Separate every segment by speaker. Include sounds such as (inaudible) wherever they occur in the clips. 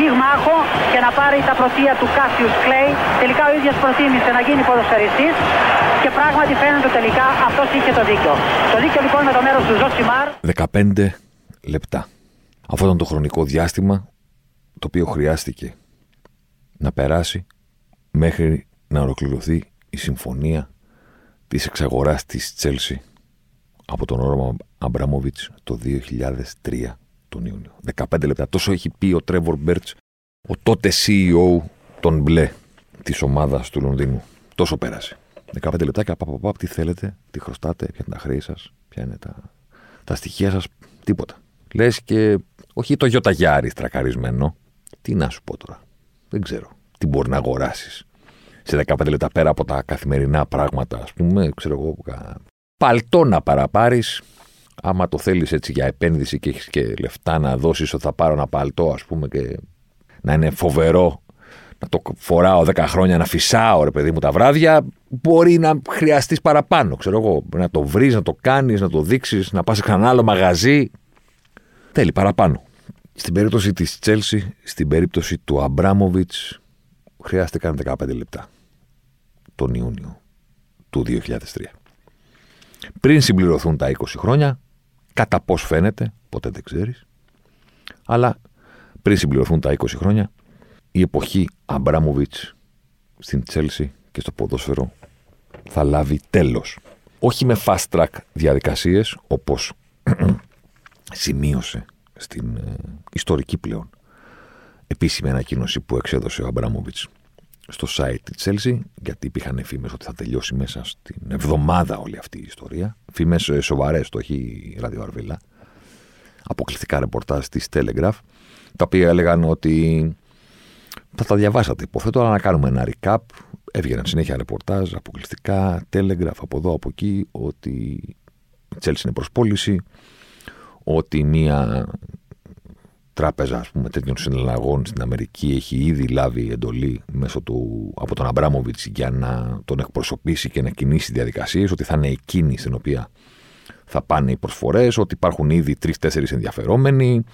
Speaker 1: πυγμάχο και να πάρει τα πρωτεία του Κάσιους Κλέη. Τελικά ο ίδιος προτίμησε να γίνει ποδοσφαιριστής και πράγματι φαίνεται τελικά αυτός είχε το δίκιο. Το δίκιο λοιπόν με το μέρος του Ζωσιμάρ.
Speaker 2: 15 λεπτά. Αυτό ήταν το χρονικό διάστημα το οποίο χρειάστηκε να περάσει μέχρι να ολοκληρωθεί η συμφωνία της εξαγοράς της Τσέλσι από τον Ρομάν Αμπράμοβιτς το 2003 τον Ιούνιο. 15 λεπτά. Τόσο έχει πει ο Τρέβορ Μπέρτς, ο τότε CEO των μπλε της ομάδας του Λονδίνου. Τόσο πέρασε. 15 λεπτά και απ' τι θέλετε, τι χρωστάτε, ποια είναι τα χρέη σας, ποια είναι τα, τα στοιχεία σας, τίποτα. Λες και όχι το γιοταγιάρι τρακαρισμένο. Τι να σου πω τώρα. Δεν ξέρω. Τι μπορεί να αγοράσεις σε 15 λεπτά πέρα από τα καθημερινά πράγματα, ας πούμε, ξέρω εγώ, παλτό να παραπάρεις. Άμα το θέλεις έτσι για επένδυση και έχεις και λεφτά να δώσεις, ότι θα πάρω ένα παλτό, ας πούμε, και να είναι φοβερό, να το φοράω 10 χρόνια, να φυσάω, ρε παιδί μου, τα βράδια, μπορεί να χρειαστείς παραπάνω. Ξέρω εγώ, να το βρεις, να το κάνεις, να το δείξεις, να πας σε κανένα άλλο μαγαζί. Θέλει παραπάνω. Στην περίπτωση της Τσέλσι, στην περίπτωση του Αμπράμοβιτς, χρειάστηκαν 15 λεπτά τον Ιούνιο του 2003. Πριν συμπληρωθούν τα 20 χρόνια, κατά πώς φαίνεται, ποτέ δεν ξέρεις, αλλά πριν συμπληρωθούν τα 20 χρόνια, η εποχή Αμπράμοβιτς στην Τσέλσι και στο ποδόσφαιρο θα λάβει τέλος. Όχι με fast track διαδικασίες, όπως (clears throat) σημείωσε στην ε, ιστορική πλέον επίσημη ανακοίνωση που εξέδωσε ο Αμπράμοβιτς στο site της Chelsea, γιατί υπήρχαν φήμες ότι θα τελειώσει μέσα στην εβδομάδα όλη αυτή η ιστορία. Φήμες σοβαρές, το έχει ραδιοαρβίλα. Αποκλειστικά ρεπορτάζ της Telegraph, τα οποία έλεγαν ότι θα τα διαβάσατε, υποθέτω, αλλά να κάνουμε ένα recap. Έβγαιναν συνέχεια ρεπορτάζ, αποκλειστικά, Telegraph από εδώ, από εκεί, ότι η Chelsea είναι προς πώληση, ότι μία τράπεζα ας πούμε, τέτοιων συναλλαγών στην Αμερική έχει ήδη λάβει εντολή μέσω του, από τον Αμπράμοβιτς για να τον εκπροσωπήσει και να κινήσει διαδικασίες, ότι θα είναι εκείνη στην οποία θα πάνε οι προσφορές, ότι υπάρχουν ήδη τρει-τέσσερι ενδιαφερόμενοι,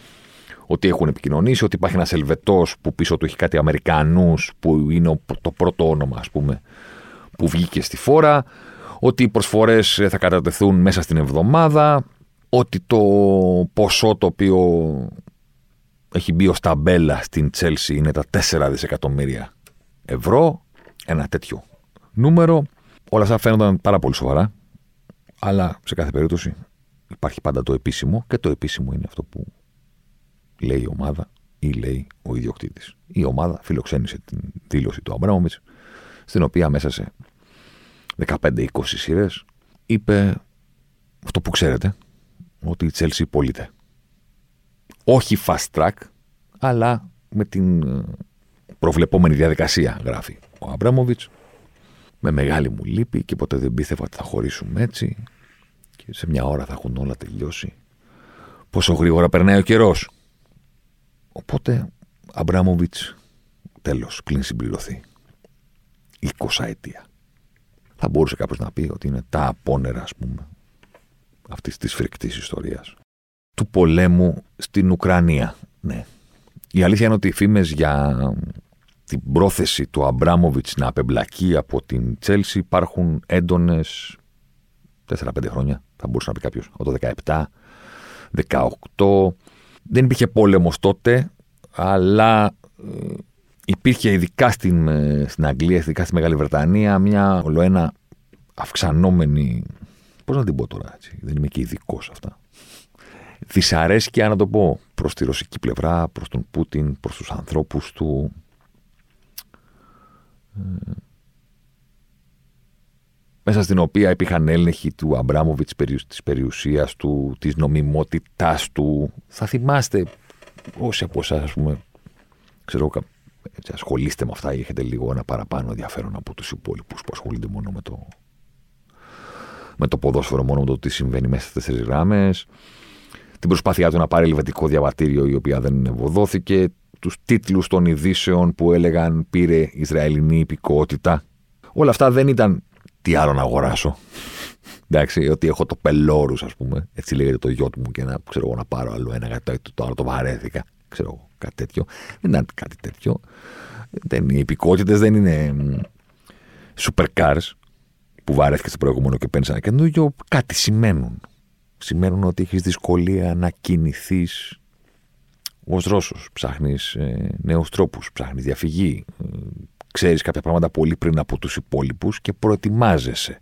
Speaker 2: ότι έχουν επικοινωνήσει, ότι υπάρχει ένας Ελβετός που πίσω του έχει κάτι Αμερικανούς, που είναι το πρώτο όνομα, ας πούμε, που βγήκε στη φόρα, ότι οι προσφορές θα κατατεθούν μέσα στην εβδομάδα, ότι το ποσό το οποίο έχει μπει ως ταμπέλα στην Τσέλσι είναι τα 4 δισεκατομμύρια ευρώ. Ένα τέτοιο νούμερο. Όλα αυτά φαίνονταν πάρα πολύ σοβαρά. Αλλά σε κάθε περίπτωση υπάρχει πάντα το επίσημο και το επίσημο είναι αυτό που λέει η ομάδα ή λέει ο ιδιοκτήτης. Η ομάδα φιλοξένησε την δήλωση του Αμπράμοβιτ, στην οποία μέσα σε 15-20 σειρές είπε αυτό που ξέρετε, ότι η Τσέλσι πωλείται όχι fast track, αλλά με την ε, προβλεπόμενη διαδικασία, γράφει ο Αμπράμοβιτς. Με μεγάλη μου λύπη και ποτέ δεν πίστευα ότι θα χωρίσουμε έτσι και σε μια ώρα θα έχουν όλα τελειώσει. Πόσο γρήγορα περνάει ο καιρός. Οπότε, Αμπράμοβιτς, τέλος, κλείνει συμπληρωθεί. 20 αιτία. Θα μπορούσε κάποιος να πει ότι είναι τα απόνερα, ας πούμε, αυτής της φρικτής ιστορίας του πολέμου στην Ουκρανία. Ναι. Η αλήθεια είναι ότι οι φήμες για την πρόθεση του Αμπράμοβιτς να απεμπλακεί από την Τσέλση υπάρχουν έντονες 4-5 χρόνια, θα μπορούσε να πει κάποιος, από το 17, 18. Δεν υπήρχε πόλεμος τότε, αλλά ε, υπήρχε ειδικά στην, ε, στην Αγγλία, ειδικά στη Μεγάλη Βρετανία, μια ολοένα αυξανόμενη. Πώς να την πω τώρα, έτσι, δεν είμαι και ειδικός σε αυτά δυσαρέσκεια, να το πω, προς τη ρωσική πλευρά, προς τον Πούτιν, προς τους ανθρώπους του. Ε, μέσα στην οποία υπήρχαν έλεγχοι του Αμπράμοβιτς της περιουσίας του, της νομιμότητάς του. Θα θυμάστε όσοι από εσάς, ας πούμε, ξέρω, έτσι, ασχολείστε με αυτά ή έχετε λίγο ένα παραπάνω ενδιαφέρον από τους υπόλοιπους που ασχολούνται μόνο με το, με το ποδόσφαιρο, μόνο με το τι συμβαίνει μέσα στις τέσσερις γράμμε. Την προσπάθειά του να πάρει ελβετικό διαβατήριο, η οποία δεν ευωδόθηκε. Τους τίτλους των ειδήσεων που έλεγαν πήρε Ισραηλινή υπηκότητα. Όλα αυτά δεν ήταν τι άλλο να αγοράσω. Εντάξει, ότι έχω το πελόρου, ας πούμε. Έτσι λέγεται το γιότ μου και να, ξέρω, να πάρω άλλο ένα, γιατί το άλλο το βαρέθηκα. Ξέρω εγώ, κάτι τέτοιο. Δεν ήταν κάτι τέτοιο. Δεν, οι υπηκότητες δεν είναι supercars που βαρέθηκες στο προηγούμενο και παίρνεις ένα καινούριο. Κάτι σημαίνουν. Σημαίνουν ότι έχεις δυσκολία να κινηθείς ως Ρώσος. Ψάχνεις ε, νέους τρόπους, ψάχνεις διαφυγή. Ε, Ξέρεις κάποια πράγματα πολύ πριν από τους υπόλοιπους και προετοιμάζεσαι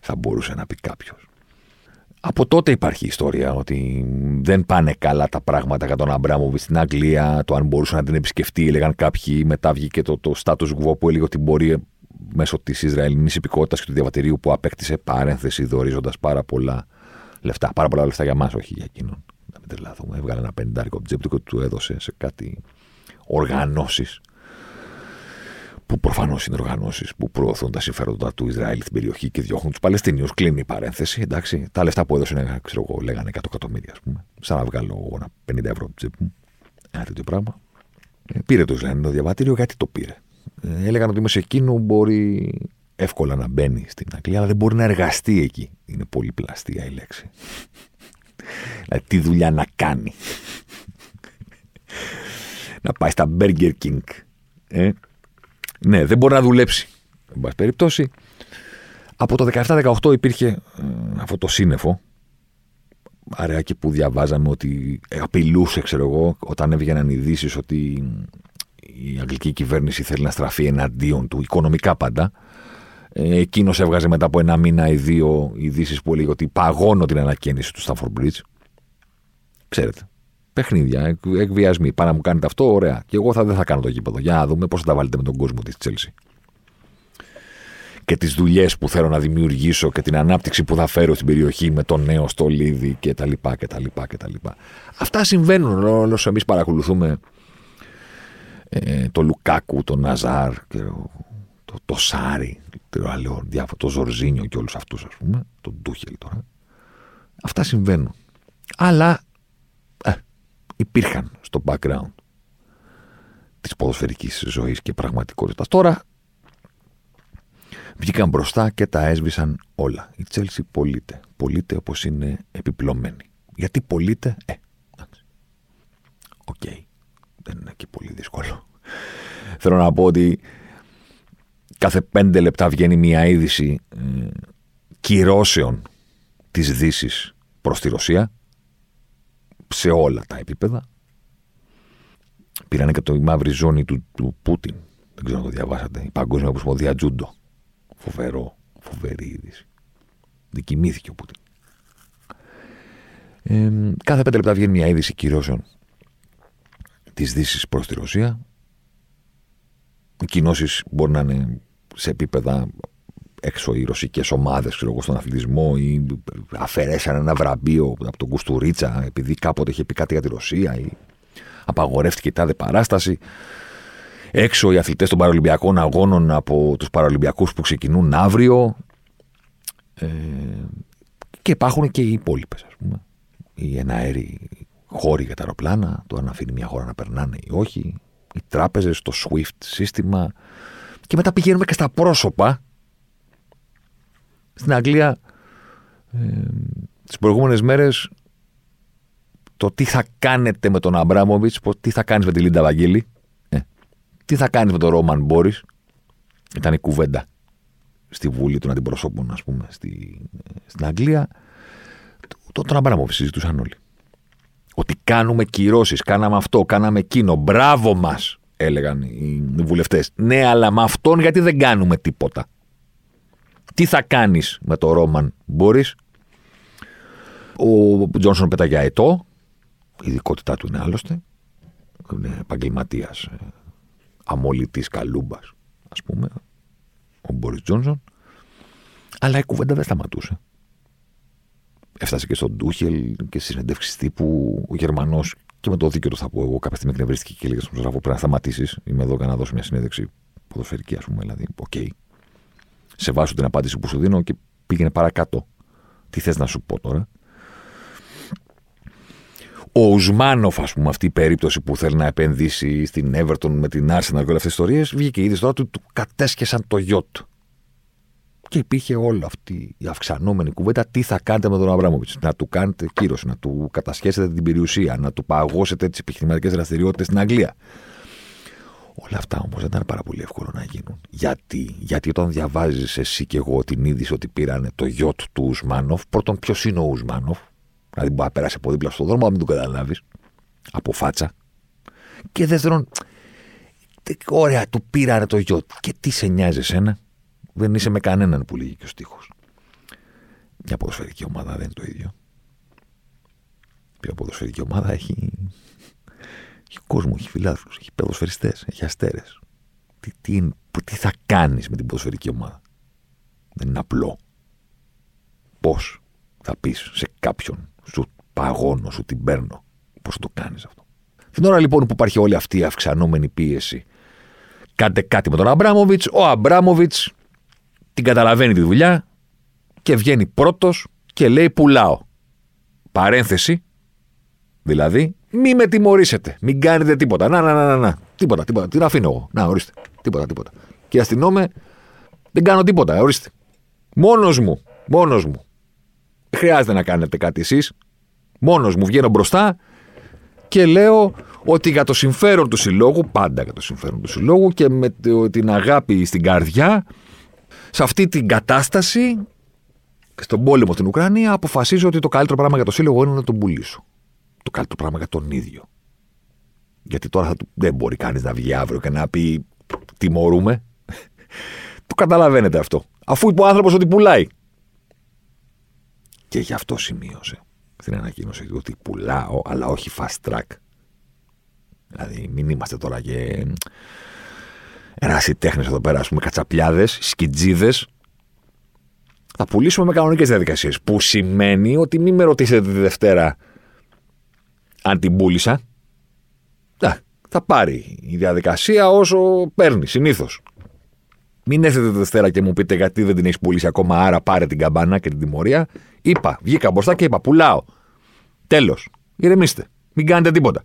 Speaker 2: θα μπορούσε να πει κάποιος. Από τότε υπάρχει ιστορία ότι δεν πάνε καλά τα πράγματα για τον Αμπράμοβιτς στην Αγγλία. Το αν μπορούσε να την επισκεφτεί, έλεγαν κάποιοι. Μετά βγήκε το, το status quo που έλεγε ότι μπορεί μέσω της Ισραηλινής υπηκότητας και του διαβατηρίου που απέκτησε παρένθεση, δορίζοντα πάρα πολλά λεφτά. Πάρα πολλά λεφτά για εμά, όχι για εκείνον. Να μην τρελαθούμε. Έβγαλε ένα πεντάρικο από και του έδωσε σε κάτι οργανώσεις που προφανώς είναι οργανώσεις που προωθούν τα συμφέροντα του Ισραήλ στην περιοχή και διώχνουν τους Παλαιστίνιου. Κλείνει η παρένθεση. Εντάξει. Τα λεφτά που έδωσε, ξέρω εγώ, λέγανε 100 εκατομμύρια, ας πούμε. Σαν να βγάλω ένα 50 ευρώ από τσέπη μου. Ένα τέτοιο πράγμα. Ε, πήρε το Ισραηλινό διαβατήριο, γιατί το πήρε; Ε, έλεγαν ότι μέσω εκείνου μπορεί εύκολα να μπαίνει στην Αγγλία, αλλά δεν μπορεί να εργαστεί εκεί. Είναι πολύ πλαστία η λέξη. δηλαδή, τι δουλειά να κάνει. να πάει στα Burger King. Ε, ναι, δεν μπορεί να δουλέψει. Εν πάση περιπτώσει, από το 17-18 υπήρχε ε, αυτό το σύννεφο. Άρα και που διαβάζαμε ότι απειλούσε, ξέρω εγώ, όταν έβγαιναν ειδήσεις ότι η αγγλική κυβέρνηση θέλει να στραφεί εναντίον του, οικονομικά πάντα. Ε, Εκείνος έβγαζε μετά από ένα μήνα ή δύο ειδήσεις που έλεγε ότι παγώνω την ανακαίνιση του Stanford Bridge. Ξέρετε παιχνίδια, εκβιασμοί. Πάρα να μου κάνετε αυτό, ωραία. Και εγώ θα, δεν θα κάνω το γήπεδο. Για να δούμε πώς θα τα βάλετε με τον κόσμο της Τσέλση. Και τις δουλειές που θέλω να δημιουργήσω και την ανάπτυξη που θα φέρω στην περιοχή με το νέο στολίδι κτλ. κτλ, κτλ. Αυτά συμβαίνουν όσο εμείς παρακολουθούμε ε, το Λουκάκου, το Ναζάρ, και το, το, Σάρι, το, άλλο, το Ζορζίνιο και όλους αυτούς, ας πούμε, τον Ντούχελ τώρα. Αυτά συμβαίνουν. Αλλά υπήρχαν στο background της ποδοσφαιρικής ζωής και πραγματικότητας. Τώρα βγήκαν μπροστά και τα έσβησαν όλα. Η Τσέλσι πωλείται. Πωλείται όπως είναι επιπλωμένη. Γιατί πωλείται, ε, OK. Okay. Δεν είναι και πολύ δύσκολο. Θέλω να πω ότι κάθε πέντε λεπτά βγαίνει μια είδηση ε, κυρώσεων της δύσης προς τη Ρωσία σε όλα τα επίπεδα. Πήρανε και το η μαύρη ζώνη του, του Πούτιν. Δεν ξέρω αν το διαβάσατε. Η Παγκόσμια Ομοσπονδία Τζούντο. Φοβερό, φοβερή είδηση. Δικημήθηκε ο Πούτιν. Ε, κάθε πέντε λεπτά βγαίνει μια είδηση κυρώσεων της Δύσης προς τη Ρωσία. Οι κοινώσει μπορεί να είναι σε επίπεδα έξω οι ρωσικές ομάδες στον αθλητισμό ή αφαιρέσαν ένα βραβείο από τον Κουστουρίτσα επειδή κάποτε είχε πει κάτι για τη Ρωσία ή απαγορεύτηκε η τάδε παράσταση. Έξω οι αθλητές των Παραλυμπιακών Αγώνων από τους Παραλυμπιακού που ξεκινούν αύριο. Ε, και υπάρχουν και οι υπόλοιπες, ας πούμε. Οι εναέροι χώροι για τα αεροπλάνα, το αν αφήνει μια χώρα να περνάνε ή όχι. Οι τράπεζες, το SWIFT σύστημα. Και μετά πηγαίνουμε και στα πρόσωπα στην Αγγλία ε, τις προηγούμενες μέρες το τι θα κάνετε με τον Αμπράμοβιτς, τι θα κάνεις με τη Λίντα Βαγγέλη, ε, τι θα κάνεις με τον Ρόμαν Μπόρις, ήταν η κουβέντα στη Βούλη των Αντιπροσώπων, ας πούμε, στη, στην Αγγλία. Το, τον Αμπράμοβιτς συζητούσαν όλοι. Ότι κάνουμε κυρώσεις, κάναμε αυτό, κάναμε εκείνο, μπράβο μας, έλεγαν οι βουλευτές. Ναι, αλλά με αυτόν γιατί δεν κάνουμε τίποτα. Τι θα κάνεις με το Ρόμαν μπορείς; Ο Τζόνσον πέταγε αετό. Η ειδικότητά του είναι άλλωστε. Είναι επαγγελματίας ε, αμολητή καλούμπας, ας πούμε. Ο Μπόρις Τζόνσον. Αλλά η κουβέντα δεν σταματούσε. Έφτασε και στον Τούχελ και στις συνεντεύξεις τύπου ο Γερμανός και με το δίκιο του θα πω εγώ κάποια στιγμή εκνευρίστηκε και έλεγε στον Ζραφό πρέπει να σταματήσεις. Είμαι εδώ για να δώσω μια συνέντευξη ποδοσφαιρική, ας πούμε. Δηλαδή, OK. Okay. Σεβάσου την απάντηση που σου δίνω και πήγαινε παρακάτω. Τι θες να σου πω τώρα; Ο Ουσμάνοφ, ας πούμε, αυτή η περίπτωση που θέλει να επενδύσει στην Everton με την Arsenal και όλες αυτές τις ιστορίες, βγήκε ήδη τώρα του, του κατέσχεσαν το γιοτ. Και υπήρχε όλη αυτή η αυξανόμενη κουβέντα τι θα κάνετε με τον Αβράμοβιτς; Να του κάνετε κύρωση, να του κατασχέσετε την περιουσία, να του παγώσετε τις επιχειρηματικές δραστηριότητες στην Αγγλία. Όλα αυτά όμως δεν ήταν πάρα πολύ εύκολο να γίνουν. Γιατί, Γιατί όταν διαβάζεις εσύ και εγώ την είδηση ότι πήρανε το γιότ του Ουσμάνοφ, πρώτον, ποιος είναι ο Ουσμάνοφ, δηλαδή μπορεί να πέρασε από δίπλα στον δρόμο, να μην τον καταλάβεις, από φάτσα. Και δεύτερον, ωραία, του πήρανε το γιότ. Και τι σε νοιάζει εσένα, δεν είσαι με κανέναν που λύγει και ο στίχος. Μια ποδοσφαιρική ομάδα δεν είναι το ίδιο. Μια ποδοσφαιρική ομάδα έχει, έχει κόσμο, έχει φιλάθλους, έχει ποδοσφαιριστές, έχει αστέρες. Τι, τι, τι θα κάνεις με την ποδοσφαιρική ομάδα; Δεν είναι απλό. Πώς θα πεις σε κάποιον, σου παγώνω, σου την παίρνω. Πώς το κάνεις αυτό; Την ώρα λοιπόν που υπάρχει όλη αυτή η αυξανόμενη πίεση, κάντε κάτι με τον Αμπράμοβιτς. Ο Αμπράμοβιτς την καταλαβαίνει τη δουλειά και βγαίνει πρώτος και λέει πουλάω. Παρένθεση, δηλαδή, μη με τιμωρήσετε, μην κάνετε τίποτα. Να, να, να, να, να. τίποτα, τίποτα, την αφήνω εγώ. Να, ορίστε, τίποτα, τίποτα. Και αστυνόμε, δεν κάνω τίποτα, ορίστε. Μόνος μου, μόνος μου. Δεν χρειάζεται να κάνετε κάτι εσείς. Μόνος μου βγαίνω μπροστά και λέω ότι για το συμφέρον του συλλόγου, πάντα για το συμφέρον του συλλόγου και με την αγάπη στην καρδιά, σε αυτή την κατάσταση, στον πόλεμο στην Ουκρανία, αποφασίζω ότι το καλύτερο πράγμα για το σύλλογο είναι να τον πουλήσω. Το καλύτερο πράγμα για τον ίδιο. Γιατί τώρα θα, δεν μπορεί κανείς να βγει αύριο και να πει τιμωρούμε. (laughs) το καταλαβαίνετε αυτό. Αφού είπε ο άνθρωπος ότι πουλάει. Και γι' αυτό σημείωσε στην ανακοίνωση ότι πουλάω, αλλά όχι fast track. Δηλαδή, μην είμαστε τώρα και ερασιτέχνες εδώ πέρα, ας πούμε, κατσαπιάδε, σκιτζίδες. Θα πουλήσουμε με κανονικές διαδικασίες. Που σημαίνει ότι μην με ρωτήσετε τη Δευτέρα αν την πούλησα. θα πάρει η διαδικασία όσο παίρνει, συνήθως. Μην έρθετε τη Δευτέρα και μου πείτε γιατί δεν την έχεις πουλήσει ακόμα, άρα πάρε την καμπάνα και την τιμωρία. Είπα, βγήκα μπροστά και είπα, πουλάω. Τέλος. Ηρεμήστε. Μην κάνετε τίποτα.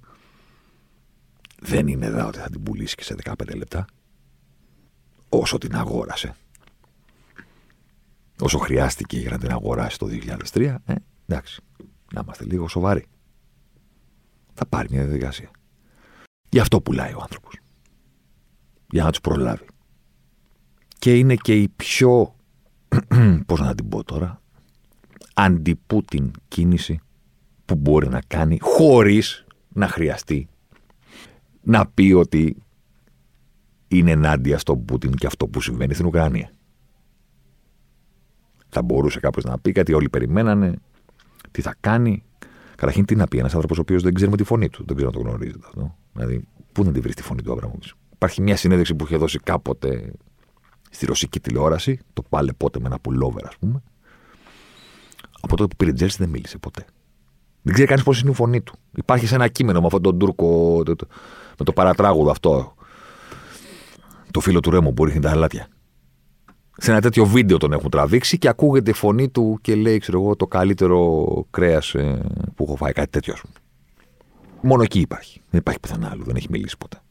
Speaker 2: Δεν είναι εδώ ότι θα την πουλήσεις και σε 15 λεπτά όσο την αγόρασε. Όσο χρειάστηκε για να την αγοράσει το 2003, ε, εντάξει, να είμαστε λίγο σοβαροί. Θα πάρει μια διαδικασία. Γι' αυτό πουλάει ο άνθρωπος. Για να τους προλάβει. Και είναι και η πιο, (clears throat) πώς να την πω τώρα, αντιπούτιν κίνηση που μπορεί να κάνει χωρίς να χρειαστεί να πει ότι είναι ενάντια στον Πούτιν και αυτό που συμβαίνει στην Ουκρανία. Θα μπορούσε κάποιος να πει κάτι, όλοι περιμένανε, τι θα κάνει. Καταρχήν, τι να πει ένας άνθρωπος ο οποίος δεν ξέρουμε τη φωνή του, δεν ξέρω να το γνωρίζετε αυτό. Δηλαδή, πού να τη βρει τη φωνή του Αβραμόβιτ. Υπάρχει μια συνέντευξη που είχε δώσει κάποτε στη ρωσική τηλεόραση, το πάλε πότε με ένα πουλόβερ, ας πούμε. Από τότε που πήρε Τζέρσι δεν μίλησε ποτέ. Δεν ξέρει κανείς πώς είναι η φωνή του. Υπάρχει σε ένα κείμενο με αυτόν τον Τούρκο, με το παρατράγουδο αυτό, το φίλο του Ρέμο που ρίχνει τα αλάτια. Σε ένα τέτοιο βίντεο τον έχουν τραβήξει και ακούγεται η φωνή του και λέει, ξέρω εγώ, το καλύτερο κρέας ε, που έχω φάει. Κάτι τέτοιο, ας πούμε. Μόνο εκεί υπάρχει. Δεν υπάρχει πουθενά άλλο. Δεν έχει μιλήσει ποτέ.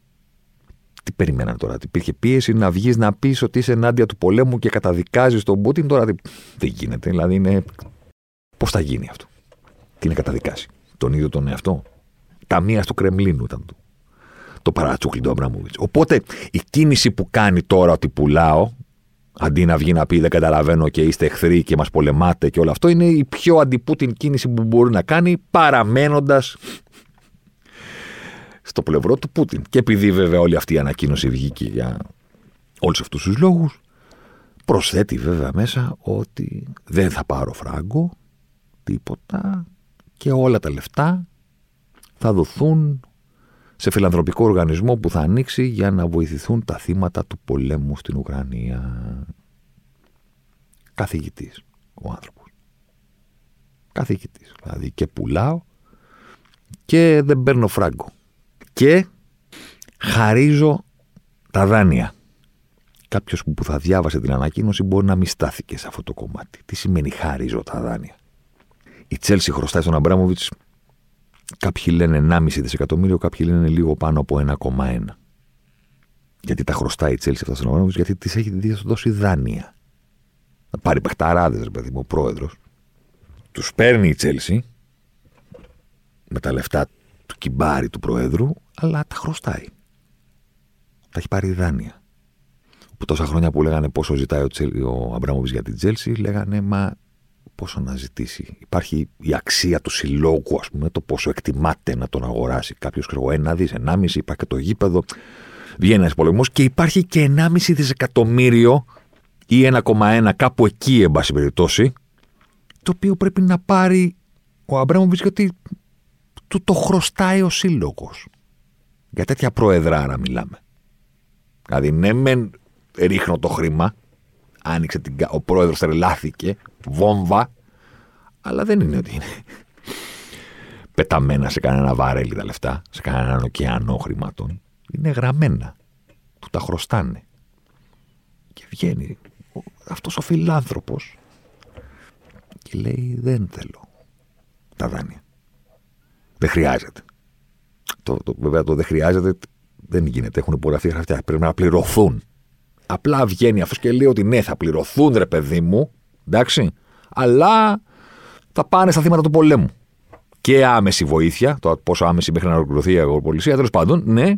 Speaker 2: Τι περιμέναν τώρα, ότι υπήρχε πίεση να βγεις να πεις ότι είσαι ενάντια του πολέμου και καταδικάζεις τον Πούτιν. Τώρα; Δεν γίνεται. Δηλαδή είναι. Πώς θα γίνει αυτό; Τι είναι καταδικάσει; Τον ίδιο τον εαυτό; Ταμεία του Κρεμλίνου ήταν του το παρατσούκλι του Αμπραμούβιτς. Οπότε η κίνηση που κάνει τώρα ότι πουλάω, αντί να βγει να πει δεν καταλαβαίνω και είστε εχθροί και μας πολεμάτε και όλο αυτό, είναι η πιο αντιπούτιν κίνηση που μπορεί να κάνει παραμένοντας στο πλευρό του Πούτιν. Και επειδή βέβαια όλη αυτή η ανακοίνωση βγήκε για όλους αυτούς τους λόγους, προσθέτει βέβαια μέσα ότι δεν θα πάρω φράγκο, τίποτα και όλα τα λεφτά θα δοθούν σε φιλανθρωπικό οργανισμό που θα ανοίξει για να βοηθηθούν τα θύματα του πολέμου στην Ουκρανία. Καθηγητής ο άνθρωπος. Καθηγητής. Δηλαδή και πουλάω και δεν παίρνω φράγκο. Και χαρίζω τα δάνεια. Κάποιος που θα διάβασε την ανακοίνωση μπορεί να μην στάθηκε σε αυτό το κομμάτι. Τι σημαίνει χαρίζω τα δάνεια; Η Τσέλσι χρωστάει στον Αμπράμοβιτς. Κάποιοι λένε 1,5 δισεκατομμύριο, κάποιοι λένε λίγο πάνω από 1,1. Γιατί τα χρωστάει η Τσέλσι αυτά στον Αμπράμοβιτ, γιατί της έχει δώσει δάνεια. Να πάρει παιχταράδες, ρε παιδί μου, ο πρόεδρος. Τους παίρνει η Τσέλσι με τα λεφτά του κιμπάρη του Προέδρου, αλλά τα χρωστάει. Τα έχει πάρει δάνεια. Που τόσα χρόνια που λέγανε πόσο ζητάει ο, Τσέλ, ο Αμπράμοβιτ για την Τσέλσι, λέγανε μα πόσο να ζητήσει. Υπάρχει η αξία του συλλόγου, ας πούμε, το πόσο εκτιμάται να τον αγοράσει κάποιος, ξέρω ένα δις, ενάμιση, υπάρχει και το γήπεδο. Βγαίνει ένας πολεμό και υπάρχει και ενάμιση δισεκατομμύριο ή 1,1 κάπου εκεί, εν πάση περιπτώσει, το οποίο πρέπει να πάρει ο Αμπράμοβιτς γιατί του το χρωστάει ο σύλλογος. Για τέτοια προεδράρα μιλάμε. Δηλαδή, ναι, μεν ρίχνω το χρήμα, άνοιξε την, ο πρόεδρος τρελάθηκε, βόμβα, αλλά δεν είναι ότι είναι (laughs) πεταμένα σε κανένα βαρέλι τα λεφτά, σε κανέναν ωκεανό χρημάτων. Είναι γραμμένα. Του τα χρωστάνε. Και βγαίνει αυτός ο φιλάνθρωπος και λέει δεν θέλω τα δάνεια. Δεν χρειάζεται. Το, το, βέβαια το δεν χρειάζεται δεν γίνεται. Έχουν υπογραφεί χαρτιά. Πρέπει να πληρωθούν. Απλά βγαίνει αυτός και λέει ότι ναι, θα πληρωθούν ρε παιδί μου. Εντάξει. Αλλά θα πάνε στα θύματα του πολέμου. Και άμεση βοήθεια. Το πόσο άμεση μέχρι να ολοκληρωθεί η αγοροπολισία. Τέλος πάντων, ναι.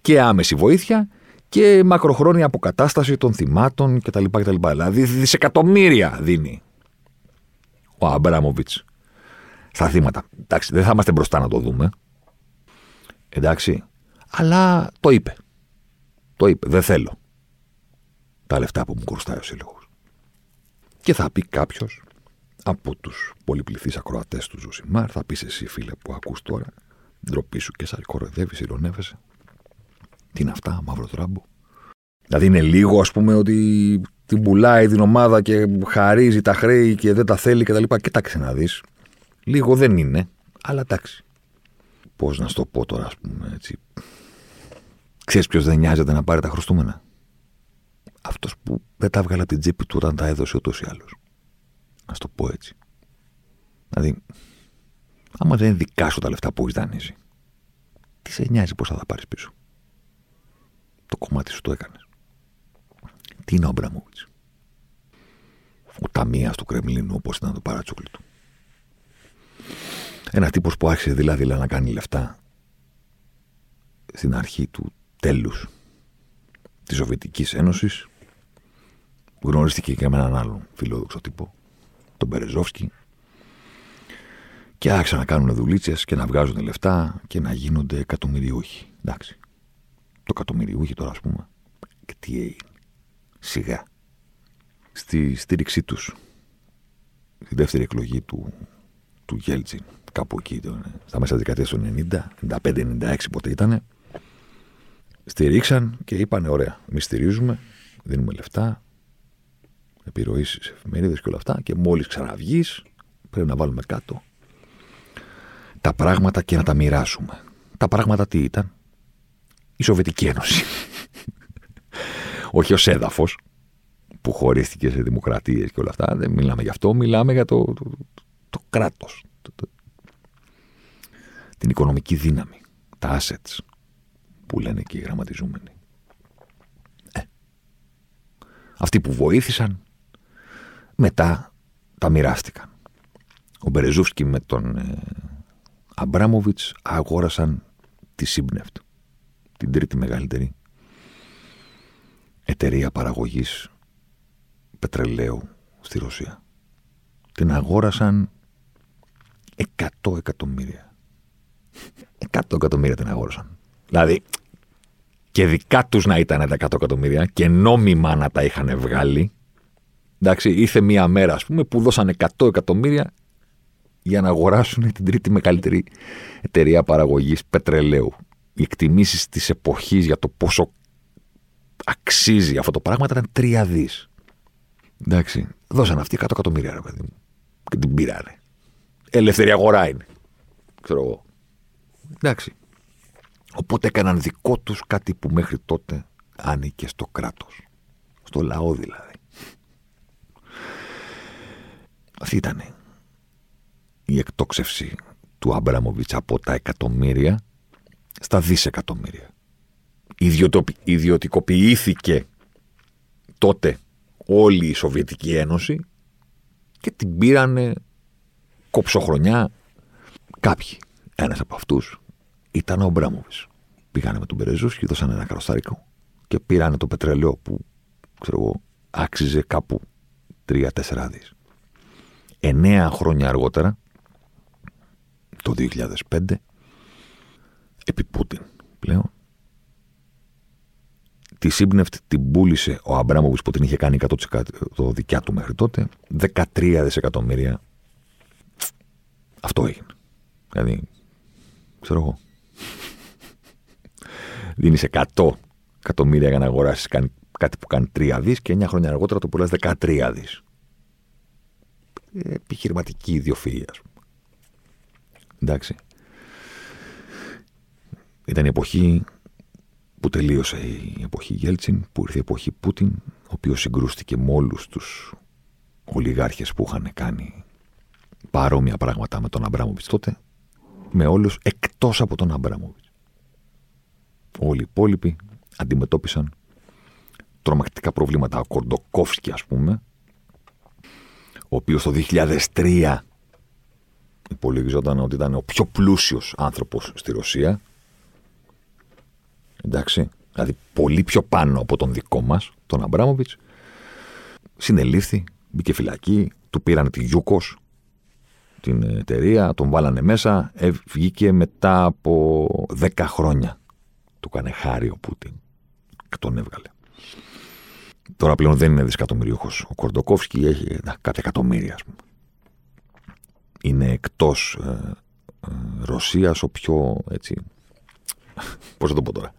Speaker 2: Και άμεση βοήθεια και μακροχρόνια αποκατάσταση των θυμάτων κτλ. κτλ. Δηλαδή δισεκατομμύρια δίνει ο Αμπράμοβιτς στα θύματα. Εντάξει, δεν θα είμαστε μπροστά να το δούμε. Εντάξει. Αλλά το είπε. Το είπε. Δεν θέλω τα λεφτά που μου χρωστάει ο σύλλογος. Και θα πει κάποιος από τους πολυπληθείς ακροατές του Ζωσιμάρ, θα πεις εσύ φίλε που ακούς τώρα, ντροπή σου και σα κοροϊδεύει, ηρωνεύεσαι. Τι είναι αυτά, μαύρο τράμπο. Δηλαδή είναι λίγο, ας πούμε, ότι την πουλάει την ομάδα και χαρίζει τα χρέη και δεν τα θέλει κτλ. Κοιτάξτε να δεις. Λίγο δεν είναι, αλλά εντάξει. Πώς να σου το πω τώρα, ας πούμε έτσι. Ξέρεις ποιος δεν νοιάζεται να πάρει τα χρωστούμενα; Αυτός που δεν τα έβγαλε από την τσέπη του όταν τα έδωσε ούτως ή άλλως. Να το πω έτσι. Δηλαδή, άμα δεν είναι δικά σου τα λεφτά που έχεις δανείσει, τι σε νοιάζει πώ θα τα πάρεις πίσω; Το κομμάτι σου το έκανες. Τι είναι ο Αμπραμούβιτ. Ο ταμεία του Κρεμλίνου, όπως ήταν το παρατσούκλι του. Ένας τύπος που άρχισε δηλαδή να κάνει λεφτά στην αρχή του τέλους της Σοβιετικής Ένωσης. Γνωρίστηκε και με έναν άλλον φιλόδοξο τύπο, τον Μπερεζόφσκι. Και άρχισαν να κάνουν δουλίτσες και να βγάζουν λεφτά και να γίνονται εκατομμυριούχοι. Εντάξει. Το εκατομμυριούχοι τώρα, ας πούμε. Και τι έγινε. Σιγά. Στη στήριξή τους, στη δεύτερη εκλογή του, του Γέλτζιν, κάπου εκεί, στα μέσα δεκαετίας του 90, 95-96 πότε ήταν, στηρίξαν και είπαν: Ωραία, εμείς στηρίζουμε, δίνουμε λεφτά, επιρροή σε εφημερίδες και όλα αυτά. Και μόλις ξαναβγείς, πρέπει να βάλουμε κάτω τα πράγματα και να τα μοιράσουμε. Τα πράγματα τι ήταν, η Σοβιετική Ένωση. Όχι ως έδαφος που χωρίστηκε σε δημοκρατίες και όλα αυτά. Δεν μιλάμε γι' αυτό, μιλάμε για το, το, το, κράτος. την οικονομική δύναμη, τα assets που λένε και οι γραμματιζούμενοι. Ε, αυτοί που βοήθησαν μετά τα μοιράστηκαν. Ο Μπερεζούφσκι με τον ε, Αμπράμοβιτς αγόρασαν τη Σύμπνευτ, την τρίτη μεγαλύτερη εταιρεία παραγωγής πετρελαίου στη Ρωσία. Την αγόρασαν 100 εκατομμύρια. 100 εκατομμύρια την αγόρασαν. Δηλαδή, και δικά τους να ήταν τα 100 εκατομμύρια και νόμιμα να τα είχαν βγάλει. Εντάξει, ήρθε μία μέρα, ας πούμε, που δώσαν 100 εκατομμύρια για να αγοράσουν την τρίτη μεγαλύτερη εταιρεία παραγωγής πετρελαίου. Οι εκτιμήσεις της εποχής για το πόσο αξίζει αυτό το πράγμα ήταν τρία δις. Εντάξει, δώσαν αυτοί 100 εκατομμύρια, ρε παιδί μου. Και την πήρανε. Ελεύθερη αγορά είναι. Ξέρω εγώ. Εντάξει. Οπότε έκαναν δικό τους κάτι που μέχρι τότε άνοικε στο κράτος. Στο λαό δηλαδή. Αυτή ήταν η εκτόξευση του Αμπράμοβιτς από τα εκατομμύρια στα δισεκατομμύρια. Ιδιωτικοποιήθηκε τότε όλη η Σοβιετική Ένωση και την πήρανε κοψοχρονιά κάποιοι. Ένας από αυτούς ήταν ο Αμπράμοβιτς. Πήγανε με τον Περεζούς και δώσανε ένα καροστάρικο και πήρανε το πετρέλαιο που ξέρω εγώ, άξιζε κάπου 3-4 δις. Εννέα χρόνια αργότερα, το 2005, επί Πούτιν πλέον, τη σύμπνευτη την πούλησε ο Αμπράμοβιτς που την είχε κάνει 100% το δικιά του μέχρι τότε, 13 δισεκατομμύρια. Αυτό έγινε. Δηλαδή, ξέρω εγώ. (laughs) Δίνεις 100 εκατομμύρια για να αγοράσεις κάτι που κάνει 3 δις και 9 χρόνια αργότερα το πουλάς 13 δις. Επιχειρηματική ιδιοφυΐα, ας πούμε. Εντάξει. Ήταν η εποχή που τελείωσε η εποχή Γέλτσιν, που ήρθε η εποχή Πούτιν, ο οποίος συγκρούστηκε με όλους τους ολιγάρχες που είχαν κάνει παρόμοια πράγματα με τον Αμπράμοβιτς τότε, με όλους εκτός από τον Αμπράμοβιτς. Όλοι οι υπόλοιποι αντιμετώπισαν τρομακτικά προβλήματα. Ο Κορντοκόφσκι, ας πούμε, ο οποίος το 2003 υπολογιζόταν ότι ήταν ο πιο πλούσιος άνθρωπος στη Ρωσία εντάξει, δηλαδή πολύ πιο πάνω από τον δικό μας, τον Αμπράμοβιτς, συνελήφθη, μπήκε φυλακή, του πήραν τη Γιούκος, την εταιρεία, τον βάλανε μέσα, ε, βγήκε μετά από 10 χρόνια. Του έκανε χάρη ο Πούτιν και τον έβγαλε. Τώρα πλέον δεν είναι δισεκατομμυρίουχος. Ο Κορντοκόφσκι έχει να, κάποια εκατομμύρια, ας πούμε. Είναι εκτός ε, ε, Ρωσίας ο πιο έτσι. Πώς θα το πω τώρα.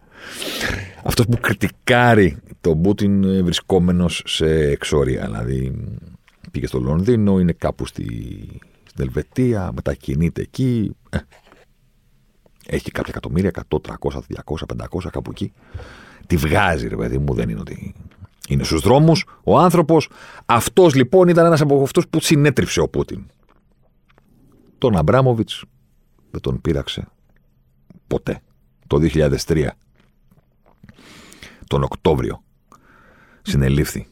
Speaker 2: Αυτός που κριτικάρει τον Πούτιν ε, βρισκόμενος σε εξόρια. Δηλαδή πήγε στο Λονδίνο, είναι κάπου στη, στην Ελβετία, μετακινείται εκεί. Ε, έχει κάποια εκατομμύρια, 100, 300, 200, 500, κάπου εκεί. Τη βγάζει, ρε παιδί μου, δεν είναι ότι είναι στους δρόμους. Ο άνθρωπος, αυτός λοιπόν ήταν ένας από αυτούς που συνέτριψε ο Πούτιν. Τον Αμπράμοβιτς δεν τον πείραξε ποτέ. Το 2003 τον Οκτώβριο συνελήφθη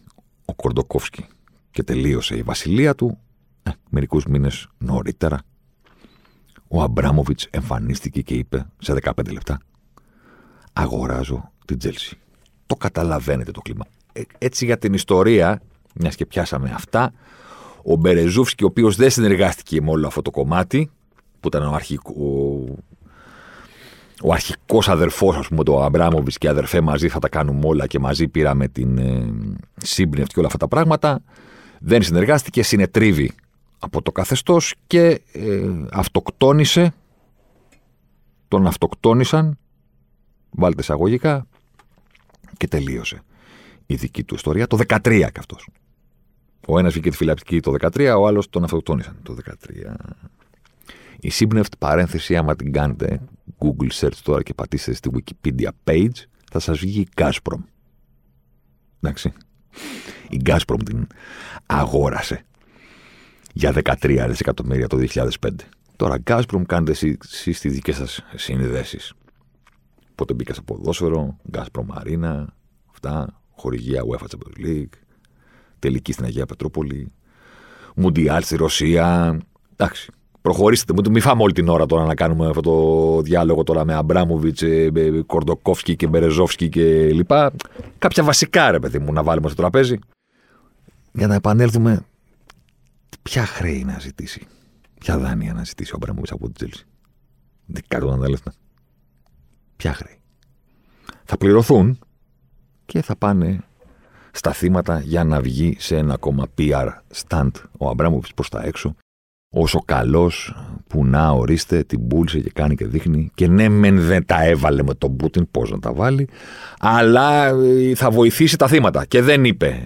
Speaker 2: ο Κορντοκόφσκι και τελείωσε η βασιλεία του. Ε, μερικούς μήνες νωρίτερα ο Αμπράμοβιτς εμφανίστηκε και είπε σε 15 λεπτά αγοράζω την Τζέλση. Το καταλαβαίνετε το κλίμα. Ε, έτσι για την ιστορία, μιας και πιάσαμε αυτά, ο Μπερεζούφσκι, ο οποίος δεν συνεργάστηκε με όλο αυτό το κομμάτι, που ήταν ο, αρχικό, ο αρχικός αδερφός, ας πούμε, το Αμπράμοβιτς και αδερφέ μαζί θα τα κάνουμε όλα και μαζί πήραμε την ε, σύμπνευτη και όλα αυτά τα πράγματα. Δεν συνεργάστηκε, συνετρίβει από το καθεστώς και ε, αυτοκτόνησε. Τον αυτοκτόνησαν, βάλτε εισαγωγικά, και τελείωσε η δική του ιστορία το 13 κι αυτός. Ο ένας βγήκε τη φυλακή το 13, ο άλλος τον αυτοκτόνησαν το 13. Η Σύμπνευτ παρένθεση, άμα την κάνετε Google search τώρα και πατήσετε στη Wikipedia page, θα σας βγει η Gazprom. Εντάξει. Η Gazprom την αγόρασε για 13 δισεκατομμύρια το 2005. Τώρα, Gazprom κάνετε εσείς τις δικές σας συνδέσεις. Πότε μπήκα σε ποδόσφαιρο, Gazprom Arena, αυτά, χορηγία UEFA Champions League, τελική στην Αγία Πετρούπολη, Μουντιάλ στη Ρωσία. Εντάξει, Προχωρήστε. Μην φάμε όλη την ώρα τώρα να κάνουμε αυτό το διάλογο τώρα με Αμπράμοβιτς, ε, Κορντοκόφσκι και Μπερεζόφσκι και λοιπά. Κάποια βασικά ρε παιδί μου να βάλουμε στο τραπέζι. Για να επανέλθουμε, ποια χρέη να ζητήσει, ποια δάνεια να ζητήσει ο Αμπράμοβιτς από την Τζέλση. Δεκάτο λεφτά. Ποια χρέη. Θα πληρωθούν και θα πάνε στα θύματα για να βγει σε ένα ακόμα PR stand ο Αμπράμοβιτς προς τα έξω όσο καλός που να ορίστε την πούλησε και κάνει και δείχνει. Και ναι, μεν δεν τα έβαλε με τον Πούτιν, πώς να τα βάλει, αλλά ε, θα βοηθήσει τα θύματα. Και δεν είπε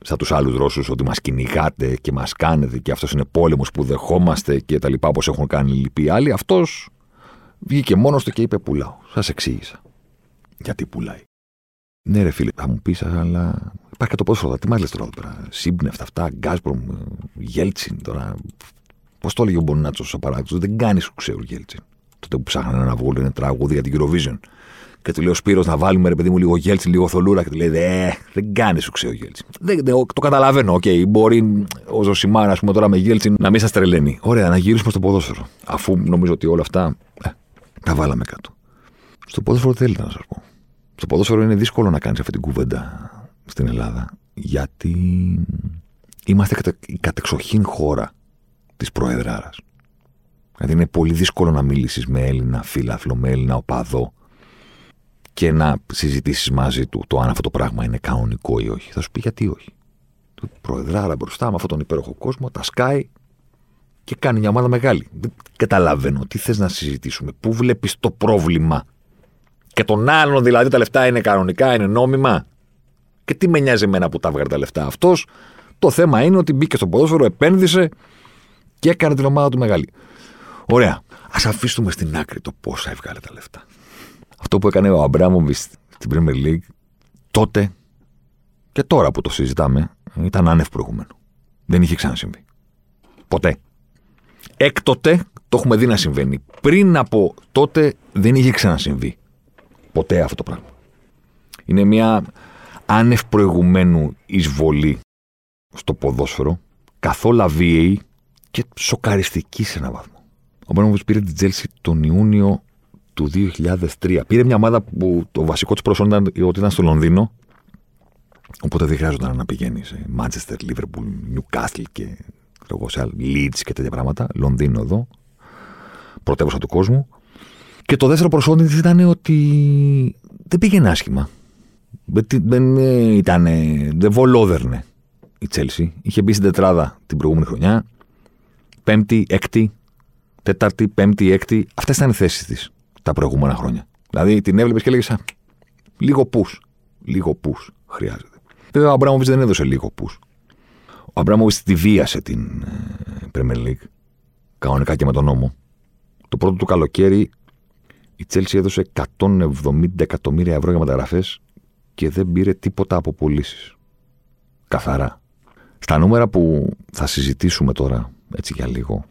Speaker 2: σαν τους άλλους Ρώσους ότι μας κυνηγάτε και μας κάνετε και αυτός είναι πόλεμος που δεχόμαστε και τα λοιπά, όπως έχουν κάνει οι λοιποί άλλοι. Αυτός Βγήκε μόνος του και είπε πουλάω. Σας εξήγησα. Γιατί πουλάει. Ναι, ρε φίλε, θα μου πεις, αλλά υπάρχει και το πόσο Τι μας λες τώρα εδώ πέρα. Σύμπνευτα αυτά, Γκάσπρομ, Γέλτσιν τώρα. Πώς το έλεγε ο Μπονάτσο ο παράδειγμα. Δεν κάνεις σου ξέρει Γέλτσιν. Τότε που ψάχνανε να βγάλουν ένα τραγούδι για την Eurovision. Και του λέει ο Σπύρος να βάλουμε ρε παιδί μου λίγο Γέλτσιν, λίγο θολούρα. Και του λέει Δε, δεν κάνεις σου ξέρει ο Γέλτσιν. Δεν, δεν, το καταλαβαίνω. OK, okay, μπορεί ο Ζωσιμάρα, ας πούμε τώρα με Γέλτσιν να μην σας τρελαίνει. Ωραία, να γυρίσουμε στο ποδόσφαιρο. Αφού νομίζω ότι όλα αυτά ε, τα βάλαμε κάτω. Στο ποδόσφαιρο θέλει να σας πω. Στο ποδόσφαιρο είναι δύσκολο να κάνεις αυτή την κουβέντα στην Ελλάδα. Γιατί είμαστε η κατεξοχήν χώρα της Προεδράρας. Δηλαδή είναι πολύ δύσκολο να μιλήσει με Έλληνα φίλαθλο, με Έλληνα οπαδό και να συζητήσεις μαζί του το αν αυτό το πράγμα είναι κανονικό ή όχι. Θα σου πει γιατί όχι. Το προεδράρα μπροστά με αυτόν τον υπέροχο κόσμο, τα σκάει και κάνει μια ομάδα μεγάλη. Δεν καταλαβαίνω τι θες να συζητήσουμε. Πού βλέπεις το πρόβλημα. Και τον άλλον δηλαδή τα λεφτά είναι κανονικά, είναι νόμιμα. Και τι με νοιάζει εμένα που τα βγάλει τα λεφτά αυτός; Το θέμα είναι ότι μπήκε στο ποδόσφαιρο, επένδυσε και έκανε την ομάδα του μεγάλη. Ωραία. Α αφήσουμε στην άκρη το πόσα έβγαλε τα λεφτά. Αυτό που έκανε ο Αμπράμοβιτς στην Premier League τότε και τώρα που το συζητάμε ήταν άνευ προηγούμενο. Δεν είχε ξανασυμβεί. Ποτέ. Έκτοτε το έχουμε δει να συμβαίνει. Πριν από τότε δεν είχε ξανασυμβεί. Ποτέ αυτό το πράγμα. Είναι μια άνευ προηγουμένου εισβολή στο ποδόσφαιρο, καθόλου βίαιη και σοκαριστική σε έναν βαθμό. Ο Μπράμοβιτ πήρε την Τζέλση τον Ιούνιο του 2003. Πήρε μια ομάδα που το βασικό της προσόν ήταν ότι ήταν στο Λονδίνο. Οπότε δεν χρειάζονταν να πηγαίνεις σε Manchester, Liverpool, Newcastle και ξέρω, σε Leeds και τέτοια πράγματα. Λονδίνο εδώ. Πρωτεύουσα του κόσμου. Και το δεύτερο προσόν της ήταν ότι δεν πήγαινε άσχημα. Δεν ήταν. Δεν βολόδερνε η Τσέλσι. Είχε μπει στην τετράδα την προηγούμενη χρονιά. Πέμπτη, έκτη, τέταρτη, πέμπτη, έκτη. Αυτές ήταν οι θέσεις της τα προηγούμενα χρόνια. Δηλαδή την έβλεπες και έλεγες λίγο πού. Λίγο πού χρειάζεται. Βέβαια ο Αμπράμοβιτς δεν έδωσε λίγο πού. Ο Αμπράμοβιτς τη βίασε την ε, Premier League. Κανονικά και με τον νόμο. Το πρώτο του καλοκαίρι η Τσέλση έδωσε 170 εκατομμύρια ευρώ για μεταγραφές και δεν πήρε τίποτα από πωλήσεις. Καθαρά. Στα νούμερα που θα συζητήσουμε τώρα, έτσι για λίγο,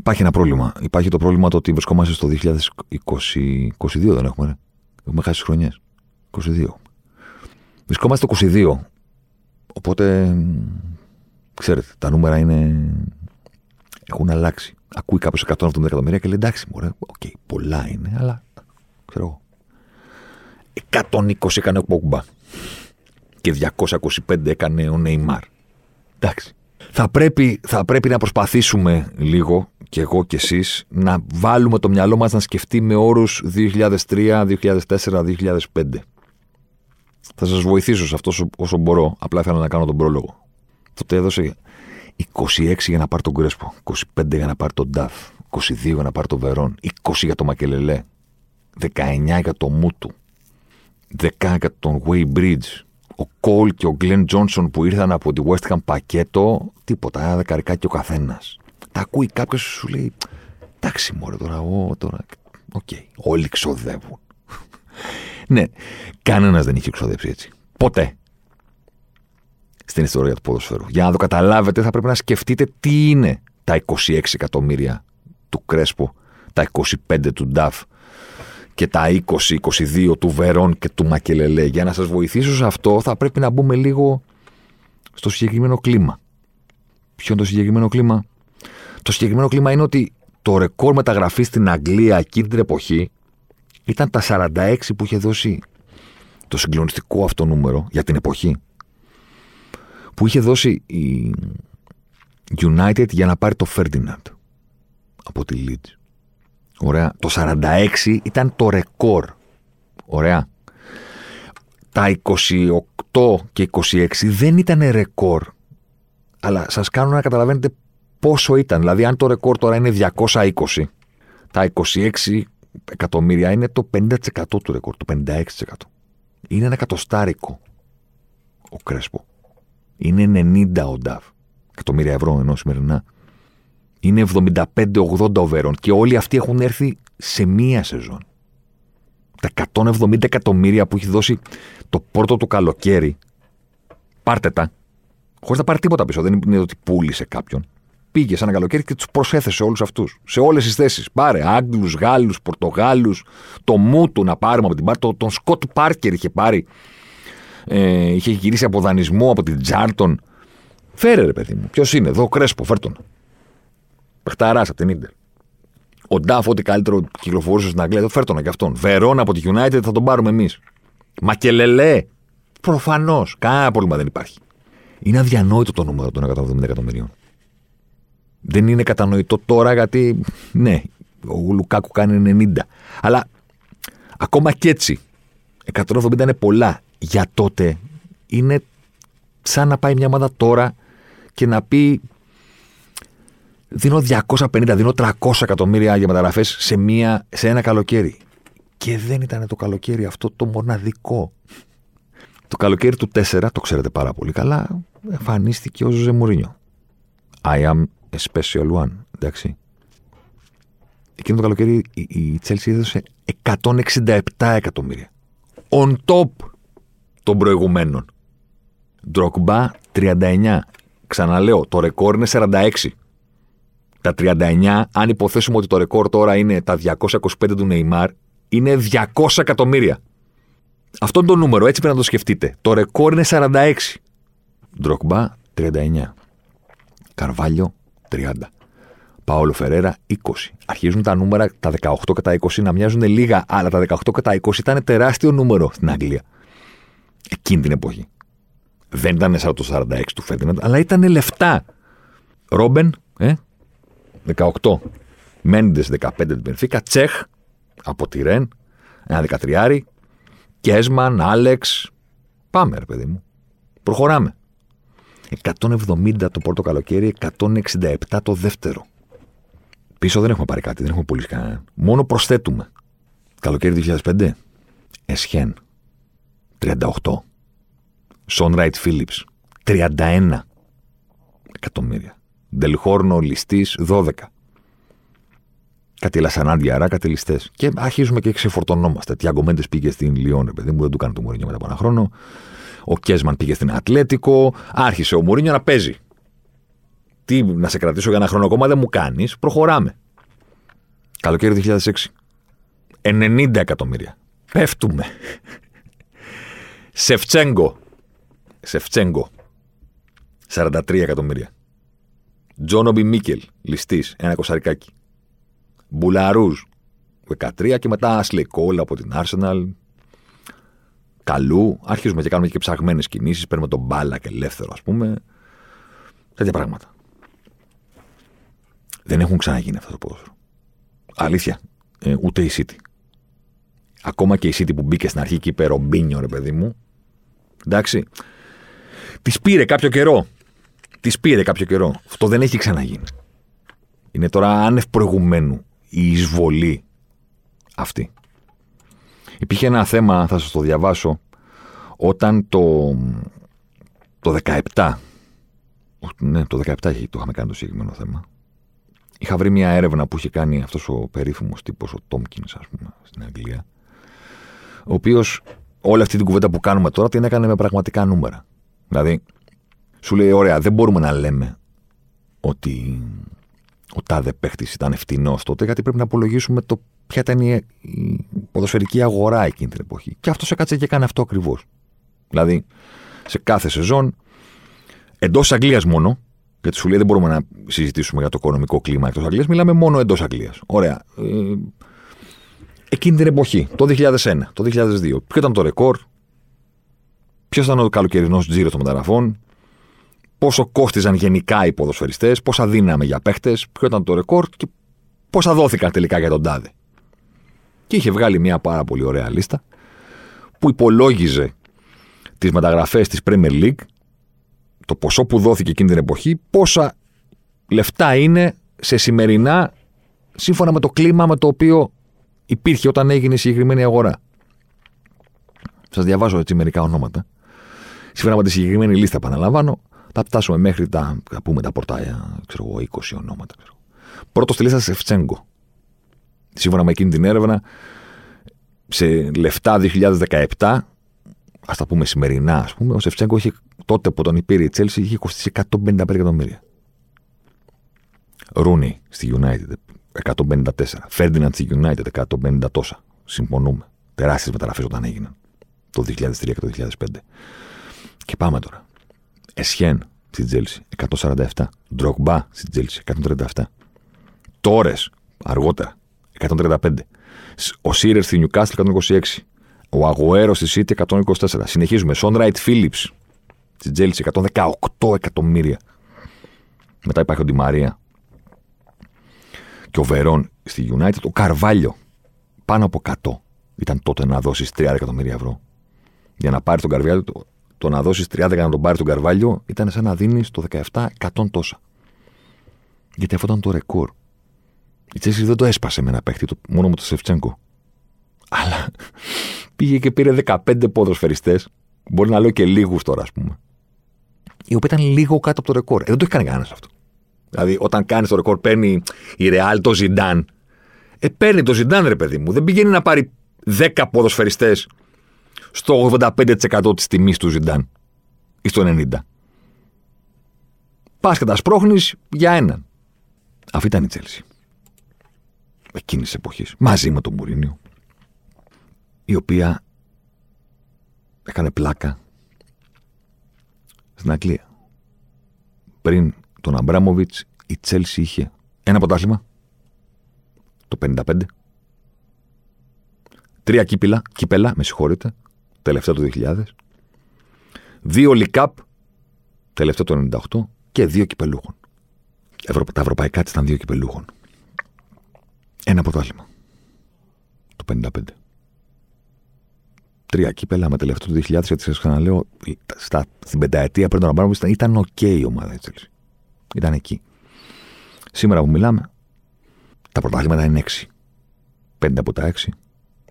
Speaker 2: Υπάρχει ένα πρόβλημα. Υπάρχει το πρόβλημα το ότι βρισκόμαστε στο 2022, δεν έχουμε. Ρε. Έχουμε χάσει χρονιές. 22. Βρισκόμαστε στο 22. Οπότε, ξέρετε, τα νούμερα είναι. Έχουν αλλάξει. Ακούει κάποιος 170 εκατομμύρια και λέει εντάξει, μωρέ, OK, okay, πολλά είναι, αλλά ξέρω εγώ. 120 έκανε ο Πόγκμπα και 225 έκανε ο Νεϊμάρ. Εντάξει. Θα πρέπει, θα πρέπει να προσπαθήσουμε λίγο και εγώ και εσείς να βάλουμε το μυαλό μας να σκεφτεί με όρους 2003, 2004, 2005. Θα σας βοηθήσω σε αυτό όσο μπορώ. Απλά ήθελα να κάνω τον πρόλογο. Τότε έδωσε 26 για να πάρει τον Κρέσπο, 25 για να πάρει τον Νταφ, 22 για να πάρει τον Βερόν, 20 για τον Μακελελέ, 19 για τον Μούτου, 10 για τον Way Bridge, ο Κόλ και ο Γκλέν Τζόνσον που ήρθαν από τη West Ham πακέτο, τίποτα, ένα δεκαρικάκι ο καθένας τα ακούει κάποιος και σου λέει Εντάξει, μωρέ τώρα, εγώ τώρα. OK, okay. όλοι ξοδεύουν. (laughs) ναι, κανένας δεν είχε εξοδέψει έτσι. Ποτέ. Στην ιστορία του ποδοσφαίρου. Για να το καταλάβετε, θα πρέπει να σκεφτείτε τι είναι τα 26 εκατομμύρια του Κρέσπο, τα 25 του Νταφ και τα 20-22 του Βερόν και του Μακελελέ. Για να σας βοηθήσω σε αυτό θα πρέπει να μπούμε λίγο στο συγκεκριμένο κλίμα. Ποιο είναι το συγκεκριμένο κλίμα; Το συγκεκριμένο κλίμα είναι ότι το ρεκόρ μεταγραφής στην Αγγλία εκείνη την εποχή ήταν τα 46 που είχε δώσει το συγκλονιστικό αυτό νούμερο για την εποχή που είχε δώσει η United για να πάρει το Ferdinand από τη Leeds. Ωραία. Το 46 ήταν το ρεκόρ. Ωραία. Τα 28 και 26 δεν ήταν ρεκόρ. Αλλά σας κάνω να καταλαβαίνετε πόσο ήταν. Δηλαδή, αν το ρεκόρ τώρα είναι 220, τα 26 εκατομμύρια είναι το 50% του ρεκόρ, το 56%. Είναι ένα εκατοστάρικο ο Κρέσπο. Είναι 90 ο Νταβ. Εκατομμύρια ευρώ ενώ σημερινά. Είναι 75-80 οβέρων και όλοι αυτοί έχουν έρθει σε μία σεζόν. Τα 170 εκατομμύρια που έχει δώσει το πόρτο το καλοκαίρι, πάρτε τα. Χωρίς να πάρει τίποτα πίσω. Δεν είναι ότι πούλησε κάποιον. Πήγες σε ένα καλοκαίρι και τους προσέθεσε όλους αυτούς. Σε όλες τις θέσεις. Πάρε Άγγλους, Γάλλους, Πορτογάλους, το Μούτου να πάρουμε από την Πάρμα. Τον Σκοτ Πάρκερ είχε πάρει. Ε, είχε γυρίσει από δανεισμό από την Τσάρλτον. Φέρε ρε παιδί μου. Ποιος είναι εδώ, ο Κρέσπο, φέρτον. Παιχταρά από την Ίντερ. Ο Ντάφ, ό,τι καλύτερο κυκλοφορούσε στην Αγγλία, το φέρτονα και αυτόν. Βερόν από τη United θα τον πάρουμε εμείς. Μακελελέ. Προφανώς. Κανένα πρόβλημα δεν υπάρχει. Είναι αδιανόητο το νούμερο των 170 εκατομμυρίων. Δεν είναι κατανοητό τώρα γιατί, ναι, ο Λουκάκου κάνει 90. Αλλά ακόμα και έτσι, 170 είναι πολλά. Για τότε είναι σαν να πάει μια ομάδα τώρα και να πει δίνω 250, δίνω 300 εκατομμύρια για μεταγραφές σε, σε ένα καλοκαίρι. Και δεν ήταν το καλοκαίρι αυτό το μοναδικό. Το καλοκαίρι του 4, το ξέρετε πάρα πολύ καλά, εμφανίστηκε ο Ζωζε Μουρίνιο. I am a special one, εντάξει. Εκείνο το καλοκαίρι η Chelsea έδωσε 167 εκατομμύρια. On top των προηγουμένων. Ντροκμπά 39. Ξαναλέω, το ρεκόρ είναι 46. Τα 39, αν υποθέσουμε ότι το ρεκόρ τώρα είναι τα 225 του Νεϊμάρ, είναι 200 εκατομμύρια. Αυτό είναι το νούμερο, έτσι πρέπει να το σκεφτείτε. Το ρεκόρ είναι 46. Ντροκμπά 39. Καρβάλιο 30. Παόλο Φερέρα 20. Αρχίζουν τα νούμερα, τα 18 και τα 20 να μοιάζουν λίγα, αλλά τα 18 και τα 20 ήταν τεράστιο νούμερο στην Αγγλία. Εκείνη την εποχή. Δεν ήταν σαν το 46 του Φέρντιναντ, αλλά ήταν λεφτά. Ρόμπεν, ε, 18. Μέντες 15 την Πενφύκα. Τσέχ από τη Ρεν, ένα 13. Κέσμαν, Άλεξ. Πάμε, ρε παιδί μου. Προχωράμε. 170 το πρώτο καλοκαίρι, 167 το δεύτερο. Πίσω δεν έχουμε πάρει κάτι, δεν έχουμε πουλήσει κανέναν. Μόνο προσθέτουμε. Καλοκαίρι 2005. Εσχέν. 38. Σον Ράιτ Φίλιπς. 31 εκατομμύρια. Ντελχόρνο ληστής 12. Κάτι λασανάντια αρά, κάτι ληστές. Και αρχίζουμε και ξεφορτωνόμαστε. Τι αγκομέντε πήγε στην Λιόν, παιδί μου, δεν του κάνει το Μουρίνιο μετά από ένα χρόνο. Ο Κέσμαν πήγε στην Ατλέτικο. Άρχισε ο Μουρίνιο να παίζει. Τι να σε κρατήσω για ένα χρόνο ακόμα δεν μου κάνεις. Προχωράμε. Καλοκαίρι 2006. 90 εκατομμύρια. Πέφτουμε. Σεφτσέγκο. Σεφτσέγκο. 43 εκατομμύρια. Τζόνομπι Μίκελ, ληστής, ένα κοσαρικάκι. Μπουλαρούζ, 13 και μετά Άσλε Κόλ από την Arsenal. Καλού. Αρχίζουμε και κάνουμε και ψαγμένες κινήσεις. Παίρνουμε τον μπάλα και ελεύθερο, ας πούμε. Τέτοια πράγματα. Δεν έχουν ξαναγίνει αυτό το ποδόσφαιρο. Αλήθεια. Ε, ούτε η City. Ακόμα και η City που μπήκε στην αρχή και είπε Ρομπίνιο, ρε παιδί μου. Εντάξει. Τη πήρε κάποιο καιρό. Τη πήρε κάποιο καιρό. Αυτό δεν έχει ξαναγίνει. Είναι τώρα άνευ προηγουμένου η εισβολή αυτή. Υπήρχε ένα θέμα, θα σας το διαβάσω, όταν το, το 17, ναι, το 17 το είχαμε κάνει το συγκεκριμένο θέμα, είχα βρει μια έρευνα που είχε κάνει αυτός ο περίφημος τύπος, ο Τόμκινς, ας πούμε, στην Αγγλία, ο οποίος όλη αυτή την κουβέντα που κάνουμε τώρα την έκανε με πραγματικά νούμερα. Δηλαδή, σου λέει, ωραία, δεν μπορούμε να λέμε ότι ο τάδε παίχτης ήταν φτηνό τότε, γιατί πρέπει να απολογίσουμε το ποια ήταν η, η ποδοσφαιρική αγορά εκείνη την εποχή. Και αυτός έκατσε και έκανε αυτό ακριβώς. Δηλαδή, σε κάθε σεζόν, εντός Αγγλίας μόνο, γιατί σου λέει δεν μπορούμε να συζητήσουμε για το οικονομικό κλίμα εκτός Αγγλίας, μιλάμε μόνο εντός Αγγλίας. Ωραία. Ε, εκείνη την εποχή, το 2001, το 2002, ποιο ήταν το ρεκόρ, ποιος ήταν ο καλοκαιρινός τζίρος των μεταγραφών, πόσο κόστιζαν γενικά οι ποδοσφαιριστές, πόσα δίναμε για παίχτες, ποιο ήταν το ρεκόρ και πόσα δόθηκαν τελικά για τον τάδε. Και είχε βγάλει μια πάρα πολύ ωραία λίστα που υπολόγιζε τις μεταγραφές της Premier League, το ποσό που δόθηκε εκείνη την εποχή, πόσα λεφτά είναι σε σημερινά, σύμφωνα με το κλίμα με το οποίο υπήρχε όταν έγινε η συγκεκριμένη αγορά. Σας διαβάζω έτσι μερικά ονόματα. Σύμφωνα με τη συγκεκριμένη λίστα, επαναλαμβάνω, θα φτάσουμε μέχρι τα, θα πούμε τα πορτάλια, ξέρω εγώ, 20 ονόματα. Ξέρω. Πρώτος στη λίστα Σεφτσέγκο. Σύμφωνα με εκείνη την έρευνα, σε λεφτά 2017, ας τα πούμε σημερινά, ας πούμε, ο Σεφτσέγκο είχε τότε που τον υπήρε η Τσέλση είχε κοστίσει 155 εκατομμύρια. Ρούνι στη United 154. Φέρντιναντ στη United 150 τόσα. Συμφωνούμε. Τεράστιες μεταγραφέ όταν έγιναν. Το 2003 και το 2005. Και πάμε τώρα. Εσιέν στη Τσέλσι 147. Ντρογκμπά στη Τσέλσι 137. Τόρες αργότερα 135. Ο Σίρερ στη Νιούκαστλ 126. Ο Αγουέρο στη Σίτι 124. Συνεχίζουμε. Σον Ράιτ Φίλιπς στη Τσέλσι 118 εκατομμύρια. Μετά υπάρχει ο Ντιμαρία και ο Βερόν στη United. Ο Καρβάλιο πάνω από 100 ήταν τότε να δώσεις 30 εκατομμύρια ευρώ. Για να πάρεις τον Καρβάλιο, το, το να δώσεις 30 για να τον πάρεις τον Καρβάλιο ήταν σαν να δίνεις το 17 100 τόσα. Γιατί αυτό ήταν το ρεκόρ. Η Τσέσσι δεν το έσπασε με ένα παίχτη, το, μόνο με το Σεφτσέγκο. Αλλά (laughs) πήγε και πήρε 15 ποδοσφαιριστές. Μπορεί να λέω και λίγους τώρα, ας πούμε. Οι οποίοι ήταν λίγο κάτω από το ρεκόρ. Ε, δεν το έχει κάνει κανένας αυτό. Δηλαδή, όταν κάνεις το ρεκόρ, παίρνει η Ρεάλ το Ζιντάν. Ε, παίρνει το Ζιντάν, ρε παιδί μου. Δεν πηγαίνει να πάρει 10 ποδοσφαιριστές στο 85% της τιμής του Ζιντάν ή στο 90%. Πας και τα σπρώχνεις για έναν. Αυτή ήταν η Τσέλση. Εκείνης της εποχής. Μαζί με τον Μουρίνιο. Η οποία έκανε πλάκα στην Αγγλία. Πριν τον Αμπράμοβιτς η Τσέλση είχε ένα πρωτάθλημα το 55. Τρία κύπελα, κύπελα, με συγχωρείτε, τελευταία το 2000. Δύο Λιγκ Καπ, τελευταίο το 98 και δύο κυπελούχων. τα ευρωπαϊκά της ήταν δύο κυπελούχων. Ένα πρωτάθλημα. Το 55. Τρία κύπελα με τελευταίο το 2000, γιατί σας ξαναλέω, στα, στην πενταετία πριν τον Αμπράμοβιτς ήταν OK okay η ομάδα της Τσέλσι. Ήταν εκεί. Σήμερα που μιλάμε, τα πρωτάθληματα είναι 6. Πέντε από τα 6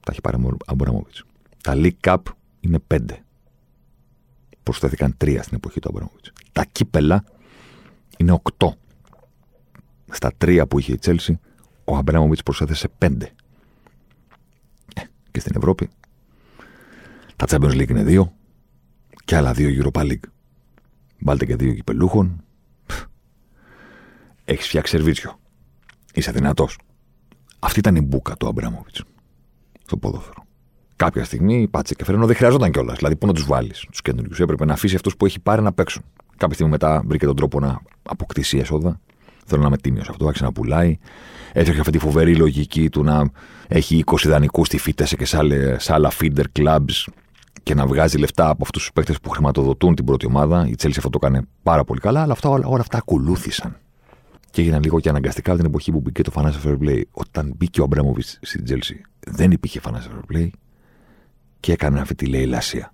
Speaker 2: τα έχει πάρει ο Αμπραμόβιτ. Τα League Cup είναι 5. Προσθέθηκαν 3 στην εποχή του Αμπραμόβιτ. Τα κύπελα είναι 8. Στα 3 που είχε η Τσέλση, ο Αμπραμόβιτ προσέθεσε 5. Ε, και στην Ευρώπη, τα Champions League είναι 2 και άλλα 2 Europa League. Βάλτε και 2 κυπελούχων, έχεις φτιάξει σερβίτσιο. Είσαι δυνατός. Αυτή ήταν η μπουκα του Αμπράμοβιτς στο ποδόσφαιρο. Κάποια στιγμή πάτσε και φέρνω δεν χρειαζόταν κιόλας. Δηλαδή, πού να τους βάλεις τους καινούριους. Έπρεπε να αφήσει αυτούς που έχει πάρει να παίξουν. Κάποια στιγμή μετά βρήκε τον τρόπο να αποκτήσει έσοδα. Θέλω να είμαι τίμιος αυτό, άρχισε να πουλάει. Έφτιαξε αυτή τη φοβερή λογική του να έχει 20 δανεικού στη φύτεση και σε άλλα feeder clubs και να βγάζει λεφτά από αυτούς τους παίκτες που χρηματοδοτούν την πρώτη ομάδα. Η Chelsea αυτό το έκανε πάρα πολύ καλά, αλλά αυτά, όλα, όλα αυτά ακολούθησαν και έγιναν λίγο και αναγκαστικά την εποχή που μπήκε το Financial Fair Play. Όταν μπήκε ο Αμπράμοβιτς στην Τζέλση, δεν υπήρχε Financial Fair Play και έκανε αυτή τη λαϊλασία.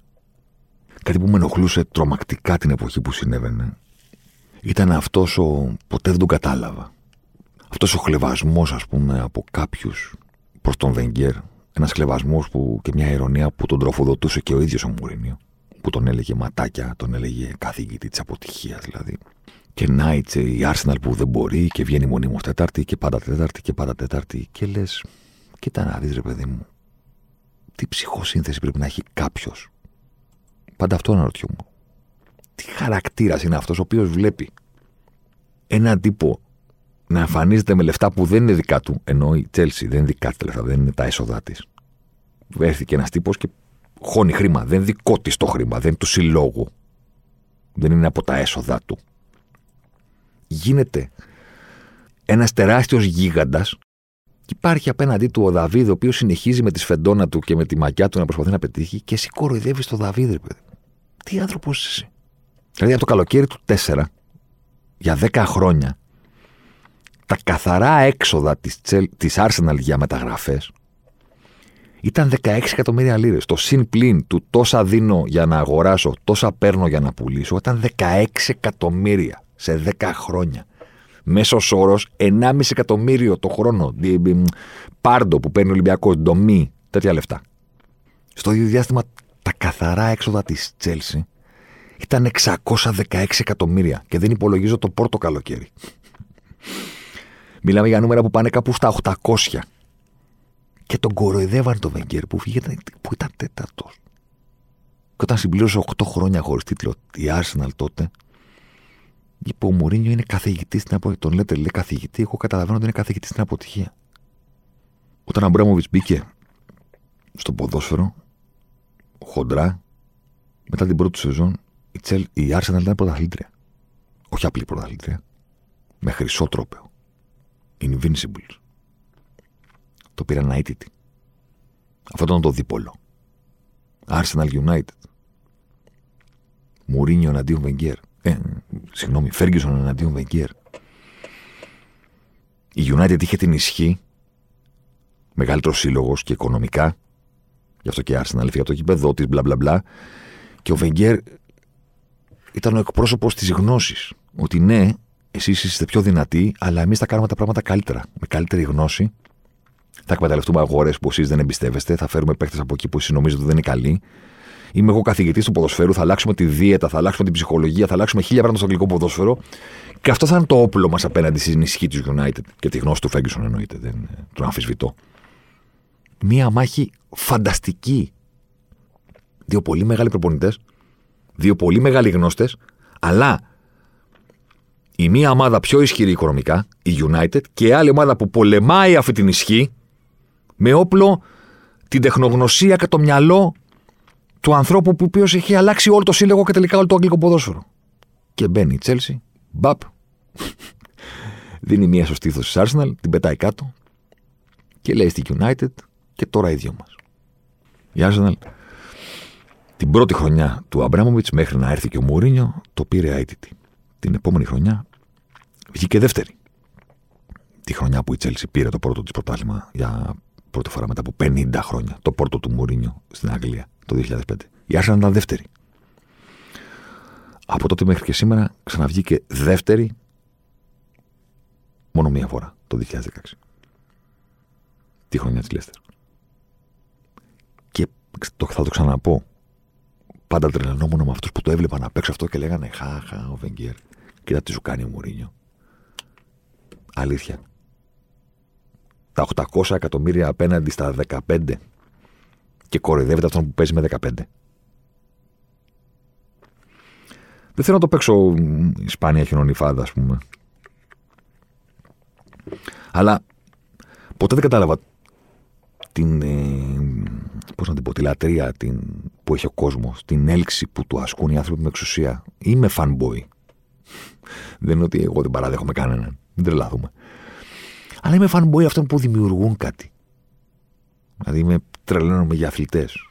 Speaker 2: Κάτι που με ενοχλούσε τρομακτικά την εποχή που συνέβαινε ήταν αυτός ο. ποτέ δεν τον κατάλαβα. Αυτός ο χλεβασμός, ας πούμε, από κάποιους προς τον Βενγκέρ. Ένας χλεβασμός που και μια ηρωνία που τον τροφοδοτούσε και ο ίδιος ο Μουρίνιο. Που τον έλεγε ματάκια, τον έλεγε καθηγητή της αποτυχίας δηλαδή και Νάιτσε η Arsenal που δεν μπορεί και βγαίνει μονίμως Τέταρτη και πάντα Τέταρτη και πάντα Τέταρτη και λες, κοίτα να δεις ρε παιδί μου, τι ψυχοσύνθεση πρέπει να έχει κάποιος. Πάντα αυτό αναρωτιόμουν. Τι χαρακτήρας είναι αυτός ο οποίος βλέπει έναν τύπο να εμφανίζεται με λεφτά που δεν είναι δικά του, ενώ η Τσέλσι δεν είναι δικά της λεφτά, δεν είναι τα έσοδά της. Έρθηκε ένας τύπος και χώνει χρήμα. Δεν είναι δικό της το χρήμα, δεν είναι του συλλόγου. Δεν είναι από τα έσοδα του γίνεται ένας τεράστιος γίγαντας και υπάρχει απέναντί του ο Δαβίδ, ο οποίος συνεχίζει με τη σφεντόνα του και με τη μακιά του να προσπαθεί να πετύχει και εσύ κοροϊδεύεις τον Δαβίδ, ρε παιδί. Τι άνθρωπος είσαι εσύ. Δηλαδή από το καλοκαίρι του 4 για 10 χρόνια τα καθαρά έξοδα της, της Arsenal για μεταγραφές ήταν 16 εκατομμύρια λίρες. Το συν πλήν του τόσα δίνω για να αγοράσω, τόσα παίρνω για να πουλήσω, ήταν 16 εκατομμύρια σε 10 χρόνια. Μέσος όρος 1,5 εκατομμύριο το χρόνο. Πάρντο που παίρνει ο Ολυμπιακός, ντομή, τέτοια λεφτά. Στο ίδιο διάστημα τα καθαρά έξοδα της Τσέλση ήταν 616 εκατομμύρια και δεν υπολογίζω το πρώτο καλοκαίρι. Μιλάμε για νούμερα που πάνε κάπου στα 800. Και τον κοροϊδεύαν το Βενγκέρ που, φύγε, που ήταν τέταρτος. Και όταν συμπλήρωσε 8 χρόνια χωρίς τίτλο η Arsenal τότε, είπε ο Μουρίνιο είναι καθηγητής στην αποτυχία. Τον λέτε λέει καθηγητή, εγώ καταλαβαίνω ότι είναι καθηγητής στην αποτυχία. Όταν ο Αμπράμοβιτς μπήκε στο ποδόσφαιρο, χοντρά, μετά την πρώτη σεζόν, η, Τσέλ, η Arsenal ήταν πρωταθλήτρια. Όχι απλή πρωταθλήτρια. Με χρυσό τρόπεο. Invincibles. Το πήραν αίτητη. Αυτό ήταν το δίπολο. Arsenal United. Μουρίνιο εναντίον Βενγκέρ. Ε, συγγνώμη, Φέργκισον εναντίον Βενγκέρ. Η United είχε την ισχύ, μεγαλύτερος σύλλογος και οικονομικά, γι' αυτό και η Arsenal έφυγε από το κήπεδο της, μπλα μπλα μπλα. Και ο Βενγκέρ ήταν ο εκπρόσωπος της γνώσης. Ότι ναι, εσείς είστε πιο δυνατοί, αλλά εμείς θα κάνουμε τα πράγματα καλύτερα. Με καλύτερη γνώση. Θα εκμεταλλευτούμε αγορές που εσείς δεν εμπιστεύεστε. Θα φέρουμε παίχτε από εκεί που εσείς νομίζετε ότι δεν είναι καλοί. Είμαι εγώ καθηγητής του ποδοσφαίρου. Θα αλλάξουμε τη δίαιτα, θα αλλάξουμε την ψυχολογία, θα αλλάξουμε χίλια πράγματα στο αγγλικό ποδόσφαιρο. Και αυτό θα είναι το όπλο μας απέναντι στην ισχύ του United. Και τη γνώση του Ferguson εννοείται. Δεν τον αμφισβητώ. Μία μάχη φανταστική. Δύο πολύ μεγάλοι προπονητές. Δύο πολύ μεγάλοι γνώστες. Αλλά η μία ομάδα πιο ισχυρή οικονομικά, η United, και η άλλη ομάδα που πολεμάει αυτή την ισχύ με όπλο την τεχνογνωσία και το μυαλό του ανθρώπου που οποίος έχει αλλάξει όλο το σύλλογο και τελικά όλο το αγγλικό ποδόσφαιρο. Και μπαίνει η Chelsea, μπαπ, (laughs) δίνει μία στο στήθο τη Arsenal, την πετάει κάτω και λέει στη United και τώρα οι δυο μας. Η Arsenal την πρώτη χρονιά του Αμπράμοβιτ μέχρι να έρθει και ο Μουρίνιο το πήρε αίτητη. Την επόμενη χρονιά βγήκε δεύτερη. Τη χρονιά που η Chelsea πήρε το πρώτο της πρωτάθλημα για πρώτη φορά μετά από 50 χρόνια. Το πρώτο του Μουρίνιο στην Αγγλία το 2005. Η Arsenal ήταν δεύτερη. Από τότε μέχρι και σήμερα ξαναβγήκε δεύτερη μόνο μία φορά το 2016. Τη χρονιά της Λέστερ. Και το, θα το ξαναπώ. Πάντα τρελανόμουν με αυτούς που το έβλεπαν να παίξω αυτό και λέγανε Χαχα, ο Βενγκέρ. Κοίτα τι σου κάνει ο Μουρίνιο. Αλήθεια. Τα 800 εκατομμύρια απέναντι στα 15 και κοροϊδεύεται αυτόν που παίζει με 15. Δεν θέλω να το παίξω Ισπάνια χιονονιφάδα, ας πούμε. Αλλά ποτέ δεν κατάλαβα την. Ε, πώς να την πω, τη λατρεία την, που έχει ο κόσμος, την έλξη που του ασκούν οι άνθρωποι με εξουσία. Είμαι fanboy. δεν είναι ότι εγώ δεν παραδέχομαι κανέναν. Δεν τρελάθουμε. Αλλά είμαι fanboy αυτών που δημιουργούν κάτι. Δηλαδή είμαι τρελαίνομαι για αθλητές.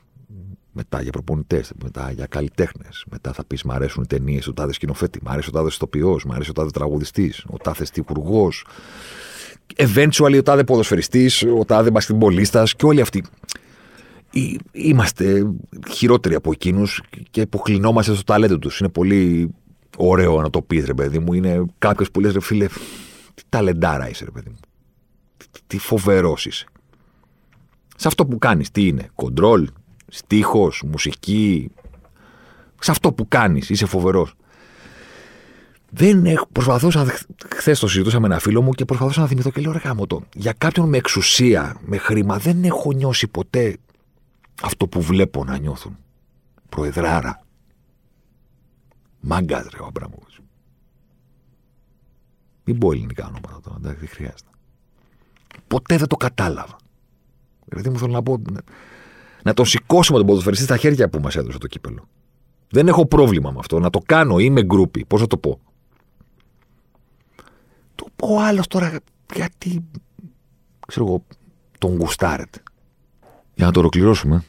Speaker 2: Μετά για προπονητές, μετά για καλλιτέχνες. Μετά θα πεις: Μ' αρέσουν οι ταινίες του τάδες σκηνοθέτη, μ' αρέσει ο τάδες ηθοποιός, μ' αρέσει ο τάδες τραγουδιστής, ο τάδες τυχουργό. Eventually ο τάδε ποδοσφαιριστής, ο τάδε μπασκετμπολίστας και όλοι αυτοί. Είμαστε χειρότεροι από εκείνους και αποκλεινόμαστε στο ταλέντο τους. Είναι πολύ ωραίο να το πεις, ρε παιδί μου. Είναι κάποιος που λες, ρε φίλε, τι ταλεντάρα είσαι, ρε παιδί μου. Τι φοβερός είσαι σε αυτό που κάνεις. Τι είναι, κοντρόλ, στίχος, μουσική; Σε αυτό που κάνεις, είσαι φοβερός. Δεν έχω, προσπαθούσα, χθες το συζητούσα με ένα φίλο μου και προσπαθούσα να θυμηθώ και λέω ρε το, για κάποιον με εξουσία, με χρήμα, δεν έχω νιώσει ποτέ αυτό που βλέπω να νιώθουν. Προεδράρα. Μάγκα ρε ο Αμπράμοβιτς. Μην πω ελληνικά ονόματα τώρα, δεν χρειάζεται. Ποτέ δεν το κατάλαβα. Δηλαδή μου θέλω να πω. Να τον σηκώσουμε τον ποδοσφαιριστή στα χέρια που μας έδωσε το κύπελο. Δεν έχω πρόβλημα με αυτό. Να το κάνω. Είμαι γκρούπι. Πώς θα το πω; Το πω άλλος τώρα. Γιατί. ξέρω εγώ. Τον γουστάρετε. Για να το ολοκληρώσουμε.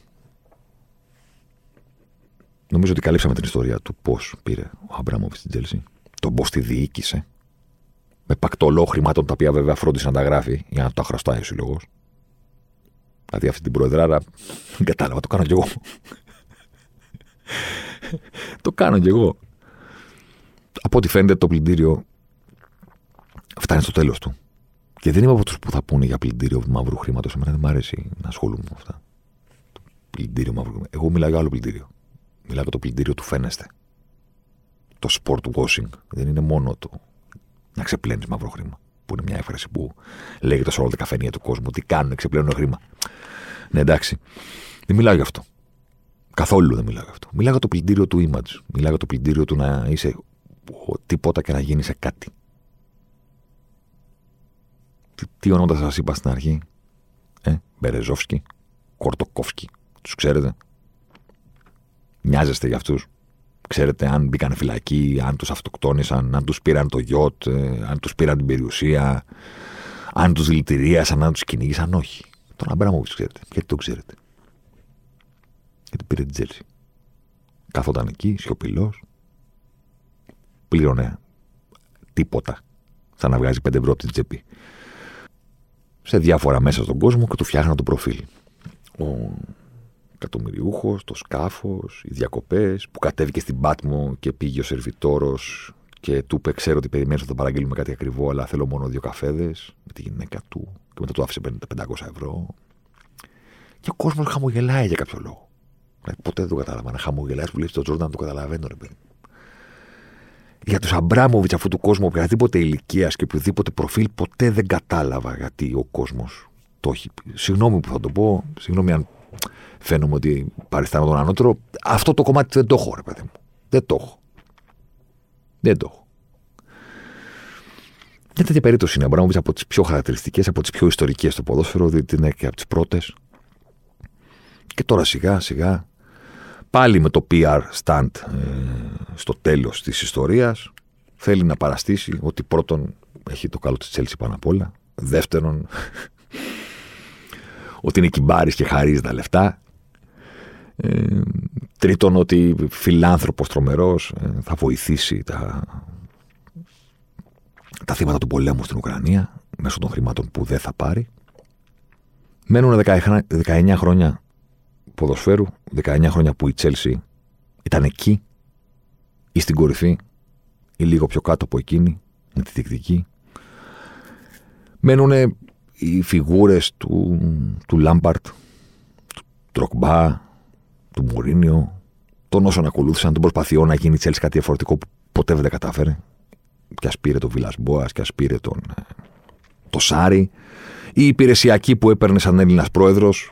Speaker 2: Νομίζω ότι καλύψαμε την ιστορία του πώς πήρε ο Αμπράμοβιτς στην Τζέλση. Τον πώς τη διοίκησε. Με πακτολό χρημάτων τα οποία βέβαια φρόντισε να τα γράφει για να τα χρωστάει ο σύλλογος. Δηλαδή αυτή την προεδράρα δεν κατάλαβα, το κάνω κι εγώ. το κάνω κι εγώ. Από ό,τι φαίνεται το πλυντήριο φτάνει στο τέλος του. Και δεν είμαι από του που θα πούνε για πλυντήριο μαύρου χρήματος. Εμένα δεν μου αρέσει να ασχολούμαι με αυτά. Το πλυντήριο μαύρου χρήματος. Εγώ μιλάω για άλλο πλυντήριο. Μιλάω για το πλυντήριο του φαίνεστε. Το sport washing. Δεν είναι μόνο το να ξεπλένεις μαύρο χρήμα. Που είναι μια έκφραση που λέγεται σε όλα τα καφενεία του κόσμου. Τι κάνουν, ξεπλένουν χρήμα. Ναι, εντάξει. Δεν μιλάω γι' αυτό. Καθόλου δεν μιλάω γι' αυτό. Μιλάω για το πλυντήριο του image. Μιλάω για το πλυντήριο του να είσαι τίποτα και να γίνει σε κάτι. Τι, τι ονόματα σας είπα στην αρχή, ε, Μπερεζόφσκι, Κορτοκόφσκι. Τους ξέρετε; Μοιάζεστε για αυτούς; Ξέρετε αν μπήκαν φυλακή, αν τους αυτοκτόνησαν, αν τους πήραν το γιότ, ε, αν τους πήραν την περιουσία, αν τους δηλητηρίασαν, αν τους κυνήγησαν. Όχι. Τον Αμπράμοβιτς ξέρετε. Γιατί το ξέρετε. Γιατί πήρε την Τζέλση. Καθόταν εκεί, σιωπηλός. Πλήρωνε τίποτα. Σαν να βγάζει 5 ευρώ από την τσέπη. Σε διάφορα μέσα στον κόσμο και του φτιάχνα το προφίλ. Ο εκατομμυριούχο, το σκάφος, οι διακοπές, που κατέβηκε στην Πάτμο και πήγε ο σερβιτόρος και του είπε: Ξέρω ότι περιμένεις να το παραγγείλουμε κάτι ακριβό, αλλά θέλω μόνο δύο καφέδες με τη γυναίκα του. Και μετά του άφησε 500 ευρώ. Και ο κόσμος χαμογελάει για κάποιο λόγο. Δηλαδή, ποτέ δεν το κατάλαβα. Να χαμογελάει που λέει στον Τζόρνταν, το καταλαβαίνω, ρε παιδί. Για τους Αμπράμοβιτς αυτού του κόσμου, οποιαδήποτε ηλικίας και οποιοδήποτε προφίλ, ποτέ δεν κατάλαβα γιατί ο κόσμος το έχει. Συγγνώμη που θα το πω, συγγνώμη αν φαίνομαι ότι παριστάνω τον ανώτερο. Αυτό το κομμάτι δεν το έχω, ρε παιδί μου. Δεν το έχω. Δεν το έχω. Μια τέτοια περίπτωση είναι ο Αμπράμοβιτ από τις πιο χαρακτηριστικές, από τις πιο ιστορικές στο ποδόσφαιρο, διότι είναι και από τις πρώτες. Και τώρα σιγά σιγά πάλι με το PR stand ε, στο τέλος της ιστορίας θέλει να παραστήσει ότι πρώτον έχει το καλό της Τσέλσι πάνω απ' όλα δεύτερον ότι είναι κυμπάρης και χαρίζει τα λεφτά ε, τρίτον ότι φιλάνθρωπος τρομερός ε, θα βοηθήσει τα, τα θύματα του πολέμου στην Ουκρανία μέσω των χρημάτων που δεν θα πάρει μένουν 19 χρόνια ποδοσφαίρου, 19 χρόνια που η Τσέλσι ήταν εκεί ή στην κορυφή ή λίγο πιο κάτω από εκείνη με τη διεκδική. Μένουν οι φιγούρες του, του Λάμπαρτ, του Τροκμπά, του Μουρίνιο, των όσων ακολούθησαν, των προσπαθειών να γίνει η Τσέλσι κάτι διαφορετικό που ποτέ δεν κατάφερε. Και ας πήρε τον Βίλα Μπόα και ας πήρε τον, ε, το Σάρι. Η υπηρεσιακή που έπαιρνε σαν Έλληνας πρόεδρος,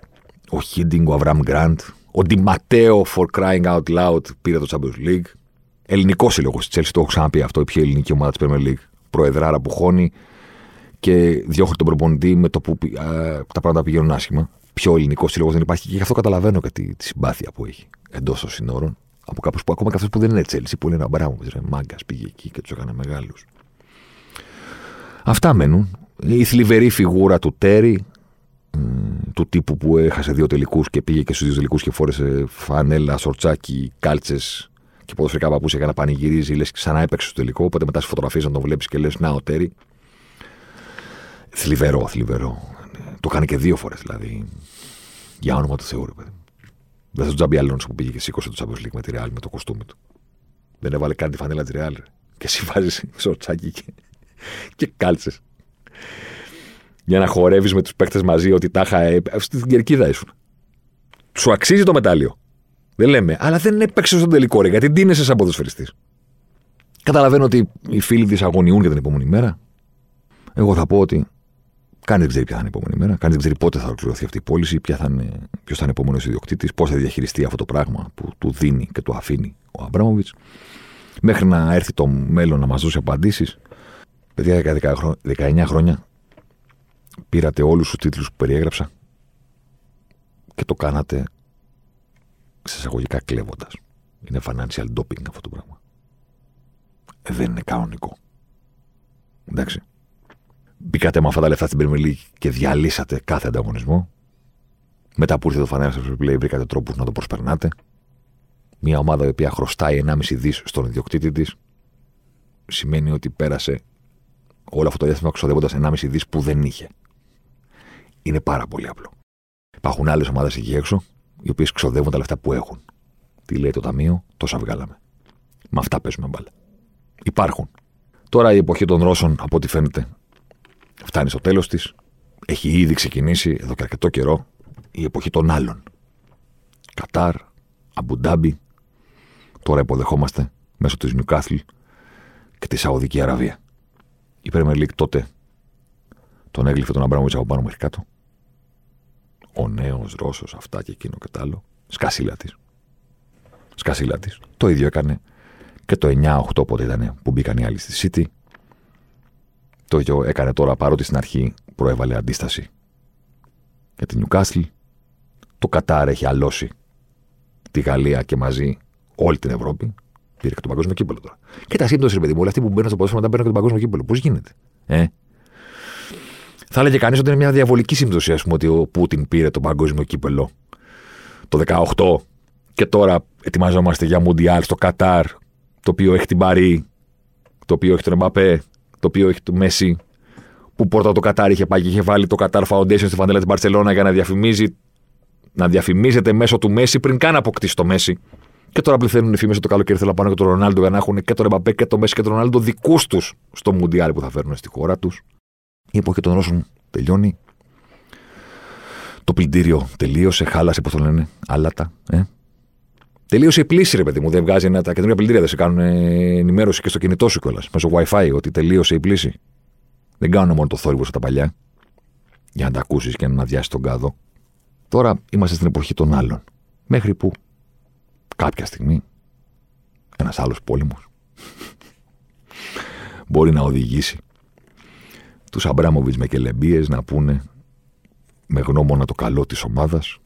Speaker 2: ο Χίντινγκ, ο Αβραμ Γκραντ, ο Ντιματέο for crying out loud πήρε το Champions League. Ελληνικός σύλλογος της Chelsea, το έχω ξαναπεί αυτό, η πιο ελληνική ομάδα της Premier League. Προεδράρα που χώνει και διώχνει τον προπονητή με το που α, τα πράγματα πηγαίνουν άσχημα. Πιο ελληνικός σύλλογος δεν υπάρχει και γι' αυτό καταλαβαίνω και τη, τη συμπάθεια που έχει εντός των συνόρων. Από κάπου που ακόμα και αυτό που δεν είναι Chelsea, που είναι ένα μπράβο, μάγκας πήγε εκεί και τους έκανε μεγάλους. Αυτά μένουν. Η θλιβερή φιγούρα του Τέρι, του τύπου που έχασε δύο τελικούς και πήγε και στους δύο τελικούς και φόρεσε φανέλα, σορτσάκι, κάλτσες και ποδοσφαιρικά παππούσια για να πανηγυρίζει, λες σαν να έπαιξε στο τελικό. Οπότε μετά στι φωτογραφίες να τον βλέπεις και λες Να, ο Τέρι. Θλιβερό, θλιβερό. Το κάνει και δύο φορές δηλαδή. Για όνομα του Θεού, ρε παιδί. Δεν θα του τζαμπι άλλον που πήγε και σήκωσε το Champions League με τη Real με το κοστούμι του. Δεν έβαλε καν τη φανέλα της Real. Και εσύ βάζει (laughs) σορτσάκι και, και κάλτσες για να χορεύεις με τους παίκτες μαζί ότι τάχα. Ε, στην κερκίδα ήσουν. Σου αξίζει το μετάλλιο. Δεν λέμε. Αλλά δεν έπαιξε στον τελικό ρε, γιατί ντύνεσαι σαν ποδοσφαιριστής. Καταλαβαίνω ότι οι φίλοι τη αγωνιούν για την επόμενη μέρα. Εγώ θα πω ότι κανείς δεν ξέρει ποια θα είναι η επόμενη μέρα. Κανείς δεν ξέρει πότε θα ολοκληρωθεί αυτή η πώληση, ποιο θα είναι, ποιος θα είναι επόμενος ιδιοκτήτης, πώς θα διαχειριστεί αυτό το πράγμα που του δίνει και του αφήνει ο Αμπράμοβιτς. Μέχρι να έρθει το μέλλον να μας δώσει απαντήσεις. Παιδιά, 19 χρόνια πήρατε όλους τους τίτλους που περιέγραψα και το κάνατε σε εισαγωγικά κλέβοντας. Είναι financial doping αυτό το πράγμα. Ε, δεν είναι κανονικό. Εντάξει. Μπήκατε με αυτά τα λεφτά στην Premier League και διαλύσατε κάθε ανταγωνισμό. Μετά που ήρθε το Financial Fair Play, βρήκατε τρόπους να το προσπερνάτε. Μια ομάδα η οποία χρωστάει 1,5 δις στον ιδιοκτήτη της σημαίνει ότι πέρασε όλο αυτό το διάστημα ξοδεύοντας 1,5 δις που δεν είχε. Είναι πάρα πολύ απλό. Υπάρχουν άλλες ομάδες εκεί έξω, οι οποίες ξοδεύουν τα λεφτά που έχουν. Τι λέει το Ταμείο, τόσα βγάλαμε. Με αυτά παίζουμε μπάλα. Υπάρχουν. Τώρα η εποχή των Ρώσων, από ό,τι φαίνεται, φτάνει στο τέλος της. Έχει ήδη ξεκινήσει εδώ και αρκετό καιρό η εποχή των άλλων. Κατάρ, Αμπουντάμπι. Τώρα υποδεχόμαστε μέσω της Νιουκάθλ και της Σαουδική Αραβία. Η Premier League τότε Τον έγλυφε τον Αμπράμοβιτς από πάνω μέχρι κάτω. Ο νέος Ρώσος, αυτά και εκείνο και το άλλο. Σκασίλα της. Σκασίλα της. Το ίδιο έκανε και το 9-8 πότε ήταν που μπήκαν οι άλλοι στη City. Το ίδιο έκανε τώρα παρότι στην αρχή προέβαλε αντίσταση για την Newcastle. Το Κατάρ έχει αλώσει τη Γαλλία και μαζί όλη την Ευρώπη. Πήρε και το παγκόσμιο κύπελο τώρα. Και τα σύμπτωση, ρε παιδί μου, όλοι αυτοί που μπαίνουν στο ποδόσφαιρο μετά παίρνουν και το παγκόσμιο κύπελο. Πώς γίνεται. Ε; Θα έλεγε κανείς ότι είναι μια διαβολική σύμπτωση, ας πούμε, ότι ο Πούτιν πήρε το παγκόσμιο κύπελο το 18 και τώρα ετοιμαζόμαστε για Μουντιάλ στο Κατάρ, το οποίο έχει την Παρή, το οποίο έχει τον Εμπαπέ, το οποίο έχει το Μέση, που πρώτα το Κατάρ είχε πάει και είχε βάλει το Κατάρ Foundation στη φαντέλα της Μπαρσελόνα για να διαφημίζει να διαφημίζεται μέσω του Μέση πριν καν αποκτήσει το Μέση. Και τώρα πληθαίνουν οι φήμες το καλοκαίρι θέλω να πάνε και τον Ρονάλντο για να έχουν και τον Εμπαπέ και τον Μέση και τον Ρονάλντο δικούς τους στο Μουντιάλ που θα φέρουν στη χώρα τους. Η εποχή των Ρώσων τελειώνει. Το πλυντήριο τελείωσε, χάλασε, πώς το λένε, άλατα. Ε. Τελείωσε η πλήση, ρε παιδί μου. Δεν βγάζει ένα. Τα καινούργια πλυντήρια δεν σε κάνουν ενημέρωση και στο κινητό σου κιόλας. Μέσω WiFi ότι τελείωσε η πλήση. Δεν κάνουν μόνο το θόρυβο στα παλιά. Για να τα ακούσεις και να αδειάσεις τον κάδο. Τώρα είμαστε στην εποχή των άλλων. Μέχρι που κάποια στιγμή ένας άλλος πόλεμος (laughs) μπορεί να οδηγήσει τους Αμπράμοβιτς με κελεμπίες να πούνε με γνώμονα το καλό της ομάδας.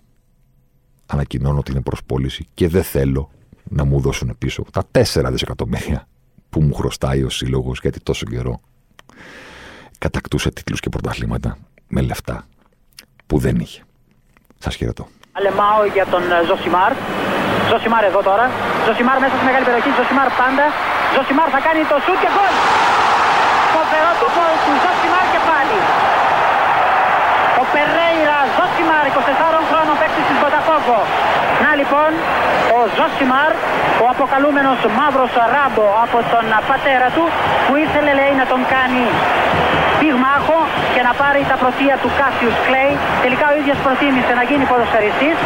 Speaker 2: Ανακοινώνω ότι είναι προς πώληση και δεν θέλω να μου δώσουν πίσω τα 4 δισεκατομμύρια που μου χρωστάει ο σύλλογος γιατί τόσο καιρό κατακτούσε τίτλους και πρωταθλήματα με λεφτά που δεν είχε. Σας χαιρετώ.
Speaker 1: Αλεμάο για τον ε, Ζωσιμάρ. Ζωσιμάρ εδώ τώρα. Ζωσιμάρ μέσα στη μεγάλη περιοχή. Ζωσιμάρ πάντα. Ζωσιμάρ θα κάνει το σουτ και γκολ. Φοβερό το γκολ του Ζωσιμάρ και πάλι. Ο Περέιρα Ζωσιμάρ, 24 χρόνων παίκτης της Μποταφόγκο. Να λοιπόν, ο Ζωσιμάρ, ο αποκαλούμενος μαύρος ράμπο από τον πατέρα του, που ήθελε λέει να τον κάνει πυγμάχο και να πάρει τα πρωτεία του Κάσιους Κλέη. Τελικά ο ίδιος προτίμησε να γίνει ποδοσφαιριστής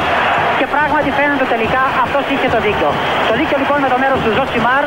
Speaker 1: και πράγματι φαίνεται τελικά αυτός είχε το δίκιο. Το δίκιο λοιπόν με το μέρος του Ζωσιμάρ.